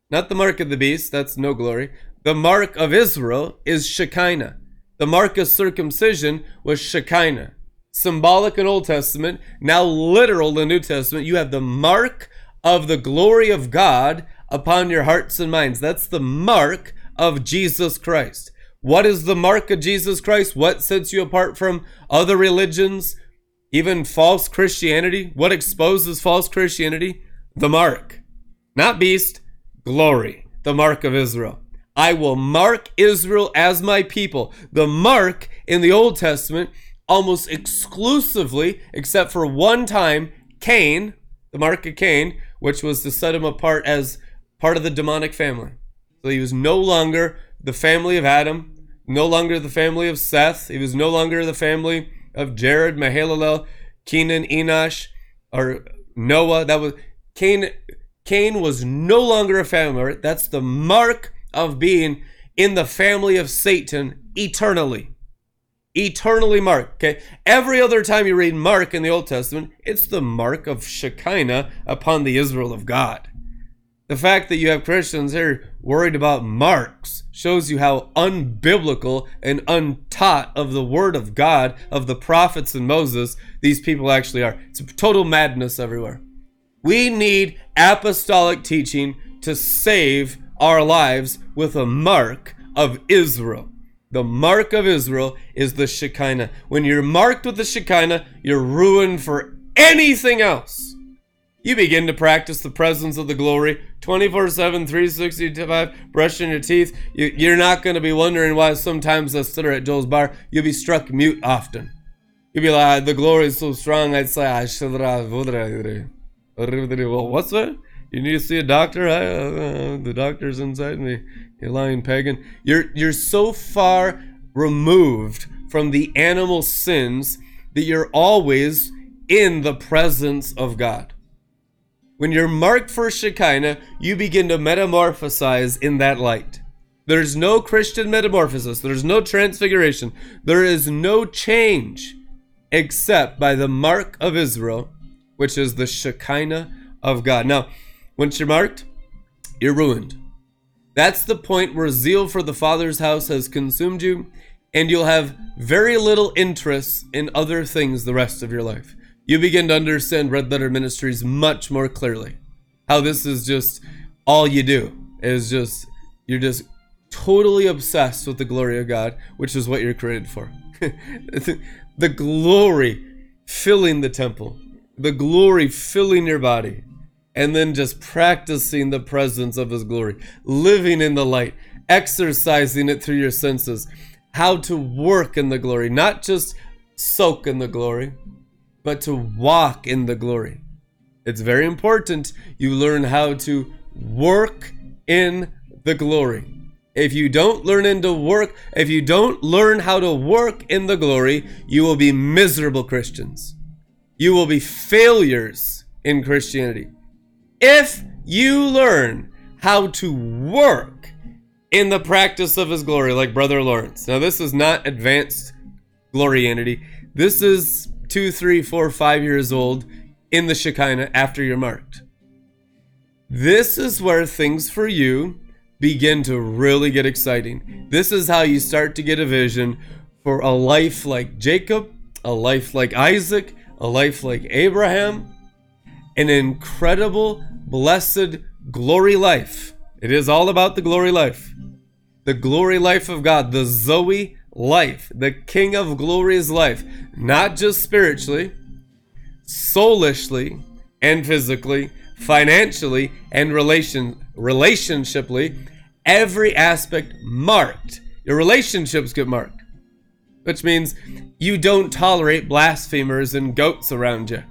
Not the mark of the beast, that's no glory. The mark of Israel is Shekinah. The mark of circumcision was Shekinah. Symbolic in Old Testament, now literal in New Testament. You have the mark of the glory of God upon your hearts and minds. That's the mark of Jesus Christ. What is the mark of Jesus Christ? What sets you apart from other religions, even false Christianity? What exposes false Christianity? The mark. Not beast, glory. The mark of Israel. I will mark Israel as my people. The mark in the Old Testament, almost exclusively, except for one time, Cain, the mark of Cain, which was to set him apart as part of the demonic family. So he was no longer the family of Adam, no longer the family of Seth. He was no longer the family of Jared, Mahalalel, Kenan, Enosh, or Noah. That was Cain. Cain was no longer a family. That's the mark of being in the family of Satan eternally. Eternally marked. Okay. Every other time you read mark in the Old Testament, it's the mark of Shekinah upon the Israel of God. The fact that you have Christians here worried about marks shows you how unbiblical and untaught of the Word of God, of the prophets and Moses, these people actually are. It's total madness everywhere. We need apostolic teaching to save our lives with a mark of Israel. The mark of Israel is the Shekinah. When you're marked with the Shekinah, you're ruined for anything else. You begin to practice the presence of the glory 24 7, 365, brushing your teeth. You, are not going to be wondering why sometimes I sit at Joel's bar. You'll be struck mute often. You'll be like, the glory is so strong, I'd say, I should. Well, what's that? You need to see a doctor. I, uh, the doctor's inside me. You lying pagan. You're you're so far removed from the animal sins that you're always in the presence of God. When you're marked for Shekinah, you begin to metamorphosize in that light. There's no Christian metamorphosis. There's no transfiguration. There is no change except by the mark of Israel, which is the Shekinah of God. Now, once you're marked, you're ruined. That's the point where zeal for the Father's house has consumed you, and you'll have very little interest in other things the rest of your life. You begin to understand Red Letter Ministries much more clearly. How this is just all you do. Is just, you're just totally obsessed with the glory of God, which is what you're created for. the glory filling the temple, the glory filling your body and then just practicing the presence of His glory, living in the light, exercising it through your senses, how to work in the glory, not just soak in the glory, but to walk in the glory. It's very important you learn how to work in the glory. If you don't learn into work, if you don't learn how to work in the glory, you will be miserable Christians. You will be failures in Christianity if you learn how to work in the practice of his glory, like Brother Lawrence. Now, this is not advanced glorianity. This is two, three, four, five years old in the Shekinah after you're marked. This is where things for you begin to really get exciting. This is how you start to get a vision for a life like Jacob, a life like Isaac, a life like Abraham, an incredible, blessed glory life. It is all about the glory life. the glory life of God, the Zoe life, the King of glory's life, not just spiritually, soulishly and physically, financially and relation relationshiply, every aspect marked. Your relationships get marked, which means you don't tolerate blasphemers and goats around you.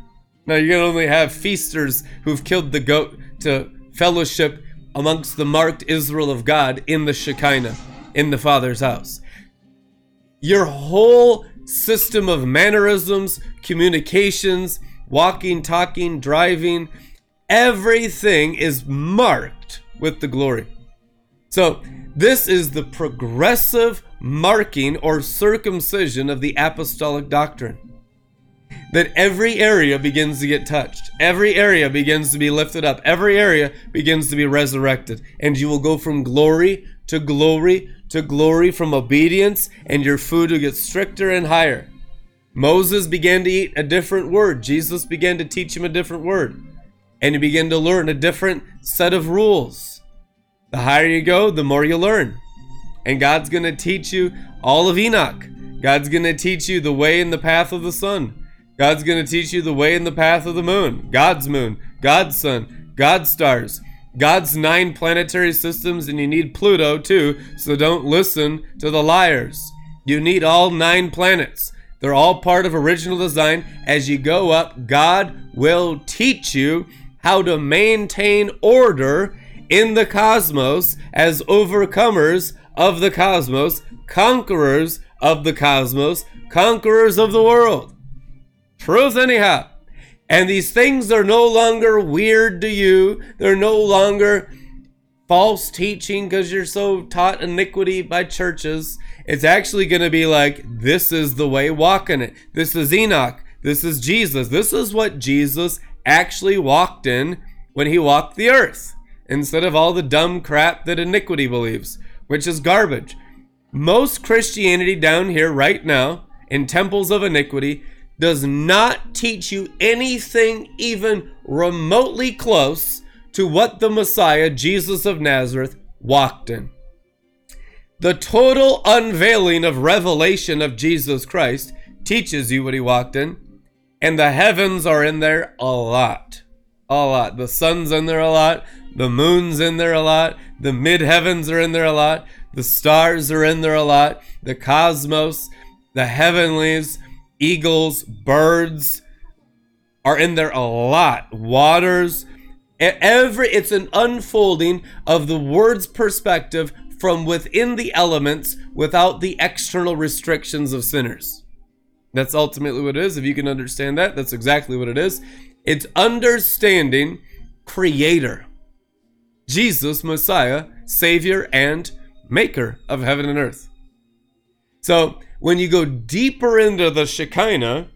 Now you can only have feasters who've killed the goat to fellowship amongst the marked Israel of God in the Shekinah, in the Father's house. Your whole system of mannerisms, communications, walking, talking, driving, everything is marked with the glory. So, this is the progressive marking or circumcision of the apostolic doctrine. That every area begins to get touched, every area begins to be lifted up, every area begins to be resurrected, and you will go from glory to glory to glory, from obedience, and your food will get stricter and higher. Moses began to eat a different word, Jesus began to teach him a different word, and he began to learn a different set of rules. The higher you go, the more you learn. And God's going to teach you all of Enoch. God's going to teach you the way and the path of the sun. God's going to teach you the way and the path of the moon, God's moon, God's sun, God's stars, God's nine planetary systems, and you need Pluto too, so don't listen to the liars. You need all nine planets. They're all part of original design. As you go up, God will teach you how to maintain order in the cosmos as overcomers of the cosmos, conquerors of the cosmos, conquerors of the world. Truth, anyhow. And these things are no longer weird to you. They're no longer false teaching because you're so taught iniquity by churches. It's actually going to be like, this is the way, walking it. This is Enoch. This is Jesus. This is what Jesus actually walked in when he walked the earth instead of all the dumb crap that iniquity believes, which is garbage. Most Christianity down here right now in temples of iniquity does not teach you anything even remotely close to what the Messiah, Jesus of Nazareth, walked in. The total unveiling of revelation of Jesus Christ teaches you what he walked in, and the heavens are in there a lot. A lot. The sun's in there a lot. The moon's in there a lot. The mid heavens are in there a lot. The stars are in there a lot. The cosmos, the heavenlies, eagles, birds are in there a lot. Waters, every it's an unfolding of the word's perspective from within the elements without the external restrictions of sinners. That's ultimately what it is. If you can understand that, that's exactly what it is. It's understanding creator. Jesus, Messiah, Savior, and Maker of heaven and earth. So, when you go deeper into the Shekinah,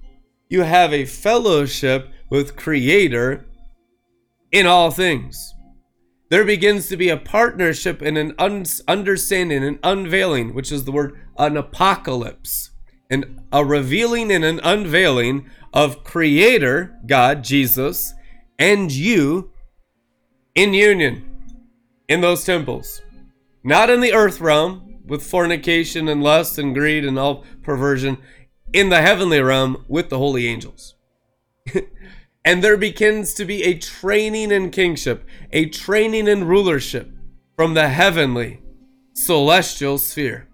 you have a fellowship with Creator in all things. There begins to be a partnership and an un- understanding, an unveiling, which is the word an apocalypse, and a revealing and an unveiling of Creator, God, Jesus, and you in union in those temples. Not in the earth realm with fornication and lust and greed and all perversion, in the heavenly realm with the holy angels. and there begins to be a training in kingship, a training in rulership from the heavenly, celestial sphere.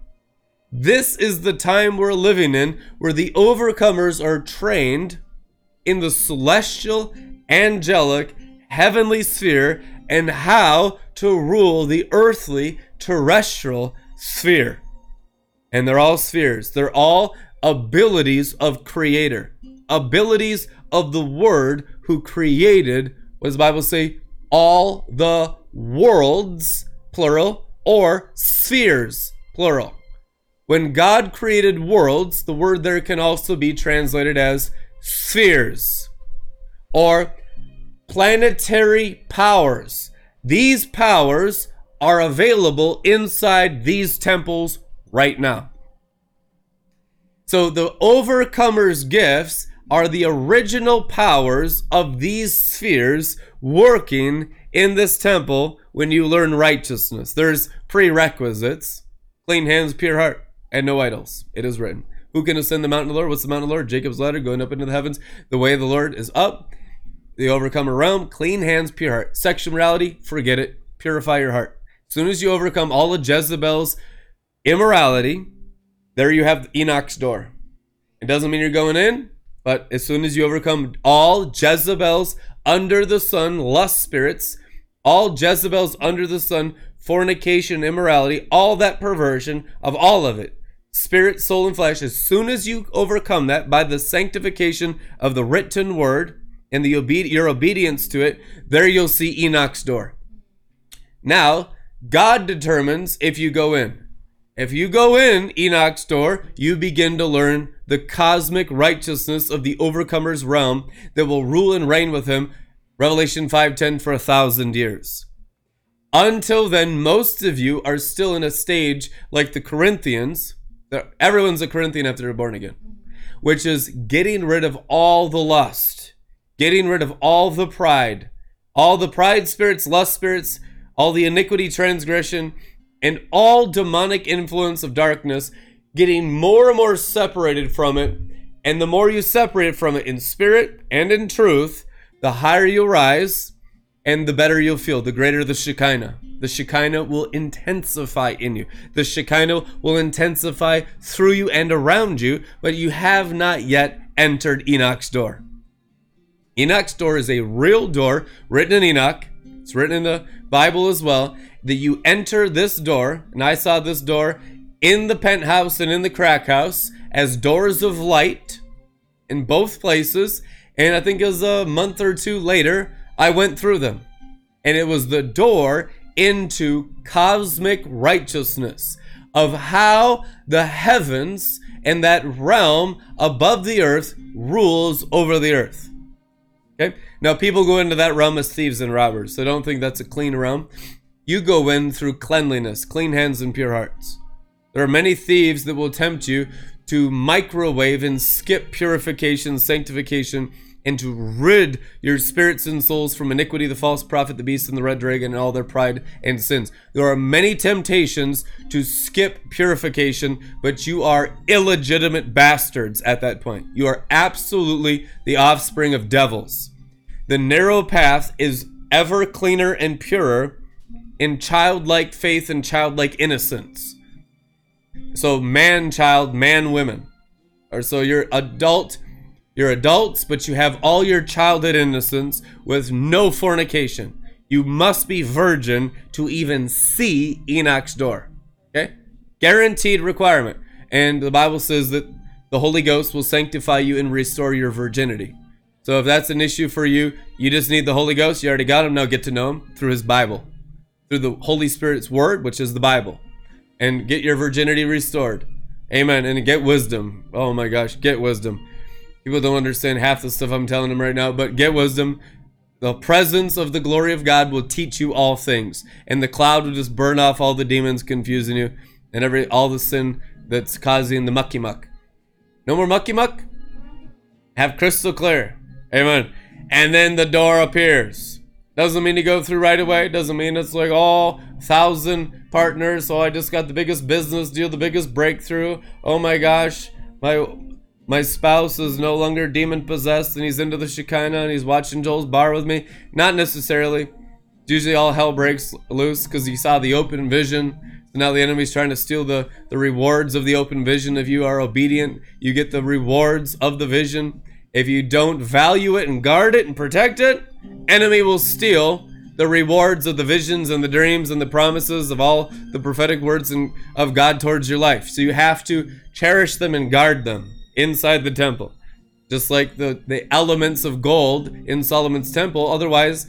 This is the time we're living in where the overcomers are trained in the celestial, angelic, heavenly sphere and how to rule the earthly, terrestrial sphere. And they're all spheres, they're all abilities of Creator, abilities of the Word who created, what does the Bible say? All the worlds, plural, or spheres, plural. When God created worlds, the word there can also be translated as spheres or planetary powers. These powers are available inside these temples right now. So the overcomer's gifts are the original powers of these spheres working in this temple when you learn righteousness. There's prerequisites. clean hands, pure heart, and no idols. It is written. Who can ascend the mountain of the Lord? What's the mountain of the Lord? Jacob's ladder going up into the heavens. The way of the Lord is up. The overcomer realm, clean hands, pure heart. Sexual morality, forget it. Purify your heart. As soon as you overcome all of Jezebel's immorality, there you have Enoch's door. It doesn't mean you're going in, but as soon as you overcome all Jezebel's under the sun lust spirits, all Jezebel's under the sun fornication, immorality, all that perversion of all of it, spirit, soul, and flesh, as soon as you overcome that by the sanctification of the written word and the obe- your obedience to it, there you'll see Enoch's door. Now, God determines if you go in. If you go in Enoch's door, you begin to learn the cosmic righteousness of the overcomer's realm that will rule and reign with him. Revelation 5:10 for a thousand years. Until then, most of you are still in a stage like the Corinthians. Everyone's a Corinthian after they're born again, which is getting rid of all the lust, getting rid of all the pride, all the pride spirits, lust spirits, all the iniquity, transgression, and all demonic influence of darkness, getting more and more separated from it. And the more you separate from it in spirit and in truth, the higher you rise and the better you'll feel, the greater the Shekinah. The Shekinah will intensify in you. The Shekinah will intensify through you and around you, but you have not yet entered Enoch's door. Enoch's door is a real door written in Enoch. It's written in the Bible as well that you enter this door, and I saw this door in the penthouse and in the crack house as doors of light in both places. And I think it was a month or two later, I went through them. And it was the door into cosmic righteousness of how the heavens and that realm above the earth rules over the earth. Okay? Now, people go into that realm as thieves and robbers, so don't think that's a clean realm. You go in through cleanliness, clean hands, and pure hearts. There are many thieves that will tempt you to microwave and skip purification, sanctification, and to rid your spirits and souls from iniquity, the false prophet, the beast, and the red dragon, and all their pride and sins. There are many temptations to skip purification, but you are illegitimate bastards at that point. You are absolutely the offspring of devils. The narrow path is ever cleaner and purer in childlike faith and childlike innocence. So man child, man women. Or so you're adult, you're adults, but you have all your childhood innocence with no fornication. You must be virgin to even see Enoch's door. Okay? Guaranteed requirement. And the Bible says that the Holy Ghost will sanctify you and restore your virginity. So if that's an issue for you, you just need the Holy Ghost. You already got him. Now get to know him through his Bible through the Holy Spirit's word, which is the Bible, and get your virginity restored. Amen. And get wisdom. Oh my gosh, get wisdom. People don't understand half the stuff I'm telling them right now, but get wisdom. The presence of the glory of God will teach you all things, and the cloud will just burn off all the demons confusing you and every all the sin that's causing the mucky muck. No more mucky muck. Have crystal clear. Amen. And then the door appears. Doesn't mean to go through right away. Doesn't mean it's like all oh, thousand partners. So I just got the biggest business deal, the biggest breakthrough. Oh my gosh, my my spouse is no longer demon possessed and he's into the Shekinah and he's watching Joel's bar with me. Not necessarily. Usually all hell breaks loose because he saw the open vision. So now the enemy's trying to steal the, the rewards of the open vision. If you are obedient, you get the rewards of the vision. If you don't value it and guard it and protect it, enemy will steal the rewards of the visions and the dreams and the promises of all the prophetic words of God towards your life. So you have to cherish them and guard them inside the temple. Just like the, the elements of gold in Solomon's temple. Otherwise,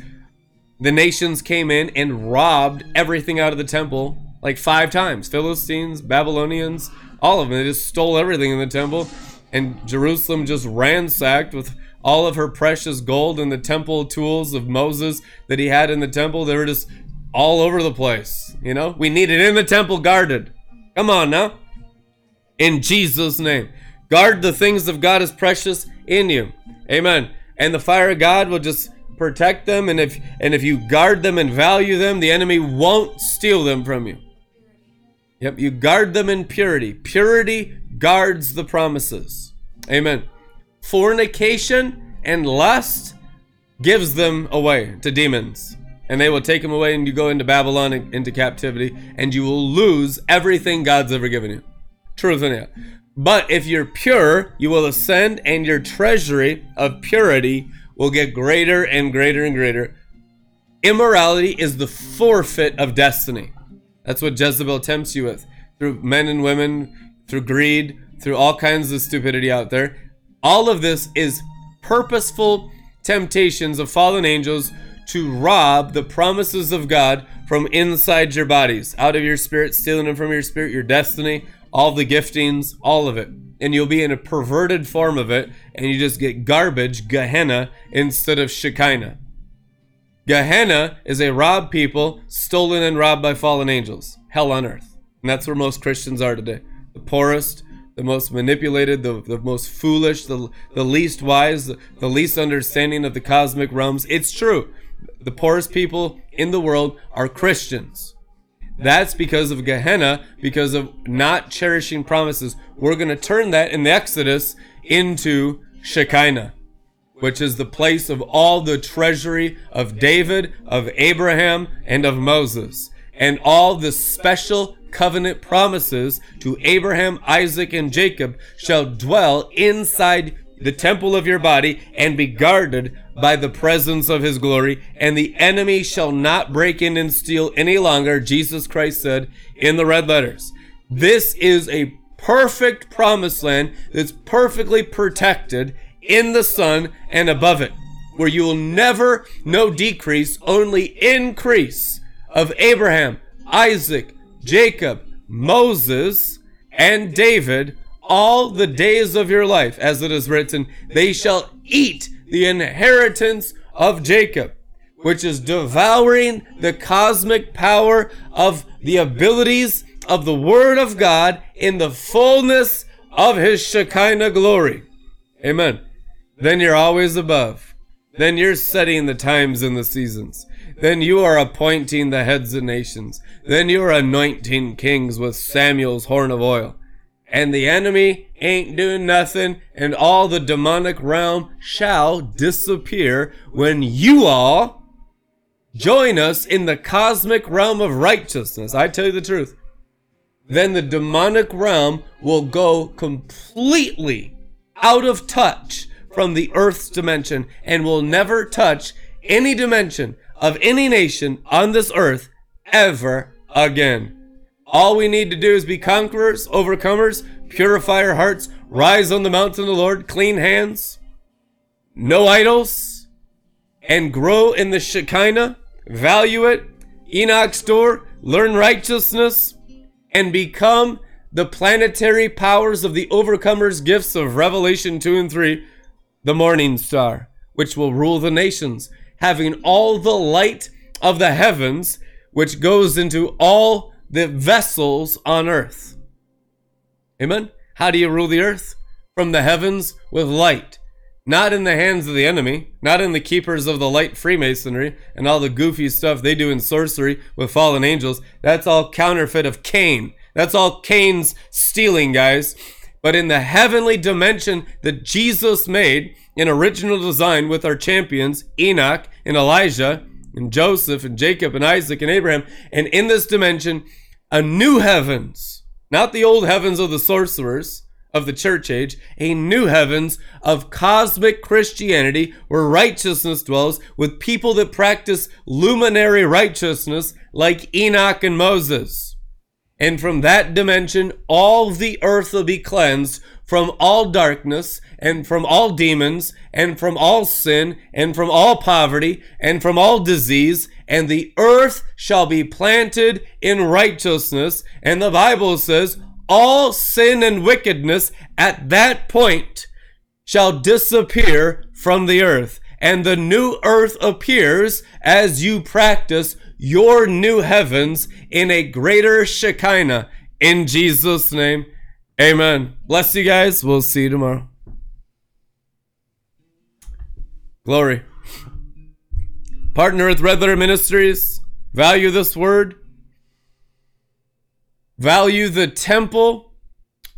the nations came in and robbed everything out of the temple like five times. Philistines, Babylonians, all of them. They just stole everything in the temple and Jerusalem just ransacked with all of her precious gold and the temple tools of Moses that he had in the temple. They were just all over the place. You know, we need it in the temple guarded. Come on now. In Jesus' name. Guard the things of God as precious in you. Amen. And the fire of God will just protect them and if and if you guard them and value them, the enemy won't steal them from you. Yep, you guard them in purity. Purity guards the promises. Amen. Fornication and lust gives them away to demons. And they will take them away, and you go into Babylon into captivity, and you will lose everything God's ever given you. Truth in it. But if you're pure, you will ascend, and your treasury of purity will get greater and greater and greater. Immorality is the forfeit of destiny. That's what Jezebel tempts you with through men and women, through greed, through all kinds of stupidity out there. All of this is purposeful temptations of fallen angels to rob the promises of God from inside your bodies, out of your spirit, stealing them from your spirit, your destiny, all the giftings, all of it. And you'll be in a perverted form of it, and you just get garbage, Gehenna, instead of Shekinah. Gehenna is a robbed people, stolen and robbed by fallen angels. Hell on earth. And that's where most Christians are today. The poorest, the most manipulated, the, the most foolish, the, the least wise, the, the least understanding of the cosmic realms. It's true. The poorest people in the world are Christians. That's because of Gehenna, because of not cherishing promises. We're going to turn that in the Exodus into Shekinah, which is the place of all the treasury of David, of Abraham, and of Moses, and all the special covenant promises to Abraham, Isaac, and Jacob shall dwell inside the temple of your body and be guarded by the presence of his glory, and the enemy shall not break in and steal any longer, Jesus Christ said in the red letters. This is a perfect promised land that's perfectly protected in the sun and above it, where you will never no decrease, only increase of Abraham, Isaac, Jacob, Moses, and David all the days of your life, as it is written, they shall eat the inheritance of Jacob, which is devouring the cosmic power of the abilities of the Word of God in the fullness of His Shekinah glory. Amen. Then you're always above. Then you're setting the times and the seasons. Then you are appointing the heads of nations. Then you are anointing kings with Samuel's horn of oil and the enemy ain't doing nothing, and all the demonic realm shall disappear when you all join us in the cosmic realm of righteousness. I tell you the truth. Then the demonic realm will go completely out of touch from the earth's dimension and will never touch any dimension of any nation on this earth ever again. All we need to do is be conquerors, overcomers, purify our hearts, rise on the mountain of the Lord, clean hands, no idols, and grow in the Shekinah, value it, Enoch's door, learn righteousness, and become the planetary powers of the overcomer's gifts of Revelation 2 and 3, the morning star, which will rule the nations, having all the light of the heavens, which goes into all the vessels on earth. Amen? How do you rule the earth? From the heavens with light. Not in the hands of the enemy, not in the keepers of the light Freemasonry and all the goofy stuff they do in sorcery with fallen angels. That's all counterfeit of Cain. That's all Cain's stealing, guys. But in the heavenly dimension that Jesus made in original design with our champions, Enoch and Elijah, and Joseph and Jacob and Isaac and Abraham, and in this dimension, a new heavens, not the old heavens of the sorcerers of the church age, a new heavens of cosmic Christianity where righteousness dwells with people that practice luminary righteousness like Enoch and Moses. And from that dimension, all the earth will be cleansed from all darkness and from all demons and from all sin and from all poverty and from all disease and the earth shall be planted in righteousness. And the Bible says, all sin and wickedness at that point shall disappear from the earth. And the new earth appears as you practice your new heavens in a greater Shekinah. In Jesus' name, amen. Bless you guys. We'll see you tomorrow. Glory. Partner with Red Letter Ministries. Value this word. value the temple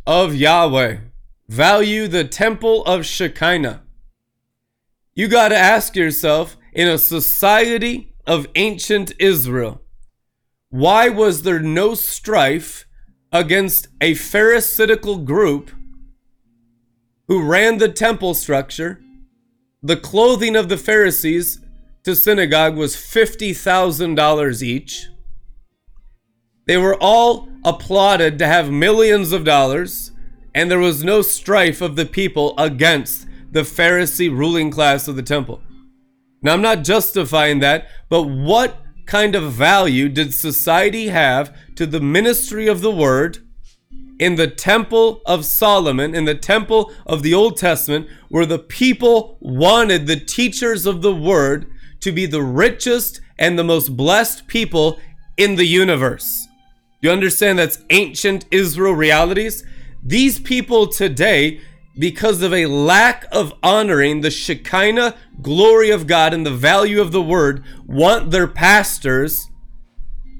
of Yahweh, value the temple of Shekinah. You got to ask yourself in a society of ancient Israel, why was there no strife against a Pharisaical group who ran the temple structure? The clothing of the Pharisees to synagogue was $50,000 each. They were all applauded to have millions of dollars, and there was no strife of the people against the Pharisee ruling class of the temple. Now, I'm not justifying that, but what kind of value did society have to the ministry of the word in the temple of Solomon, in the temple of the Old Testament, where the people wanted the teachers of the word to be the richest and the most blessed people in the universe? You understand that's ancient Israel realities? These people today, because of a lack of honoring the Shekinah glory of God and the value of the word, want their pastors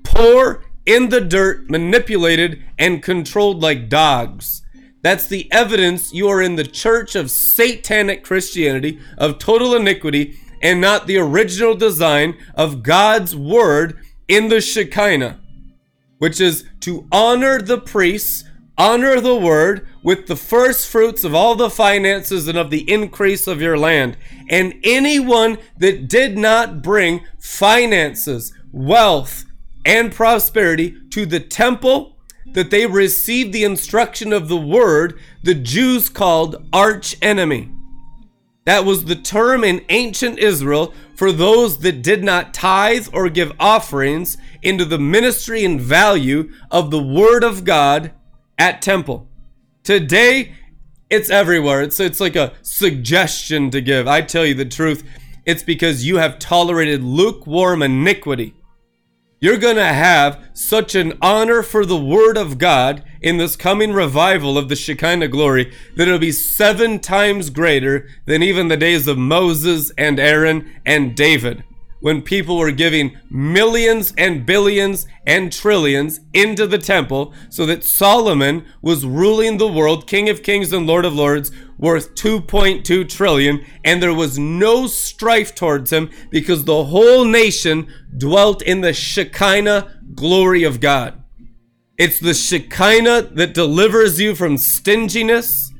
poor in the dirt, manipulated, and controlled like dogs. That's the evidence you are in the church of satanic Christianity, of total iniquity, and not the original design of God's word in the Shekinah which is to honor the priests, honor the word with the first fruits of all the finances and of the increase of your land. And anyone that did not bring finances, wealth, and prosperity to the temple that they received the instruction of the word, the Jews called arch enemy. That was the term in ancient Israel for those that did not tithe or give offerings into the ministry and value of the Word of God at temple. Today, it's everywhere. It's, it's like a suggestion to give. I tell you the truth, it's because you have tolerated lukewarm iniquity. You're going to have such an honor for the Word of God in this coming revival of the Shekinah glory that it'll be seven times greater than even the days of Moses and Aaron and David when people were giving millions and billions and trillions into the temple so that Solomon was ruling the world, King of Kings and Lord of Lords, worth 2.2 trillion, and there was no strife towards him because the whole nation dwelt in the Shekinah glory of God. It's the Shekinah that delivers you from stinginess.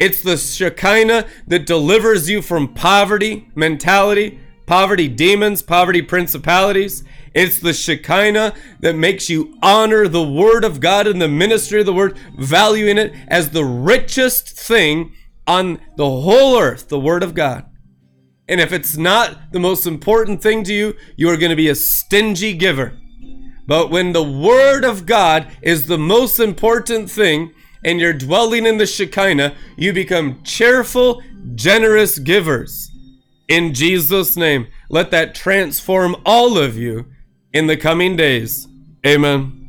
It's the Shekinah that delivers you from poverty mentality, poverty demons, poverty principalities. It's the Shekinah that makes you honor the Word of God and the ministry of the Word, valuing it as the richest thing on the whole earth, the Word of God. And if it's not the most important thing to you, you are going to be a stingy giver. But when the Word of God is the most important thing and you're dwelling in the Shekinah, you become cheerful, generous givers. In Jesus' name, let that transform all of you in the coming days. Amen.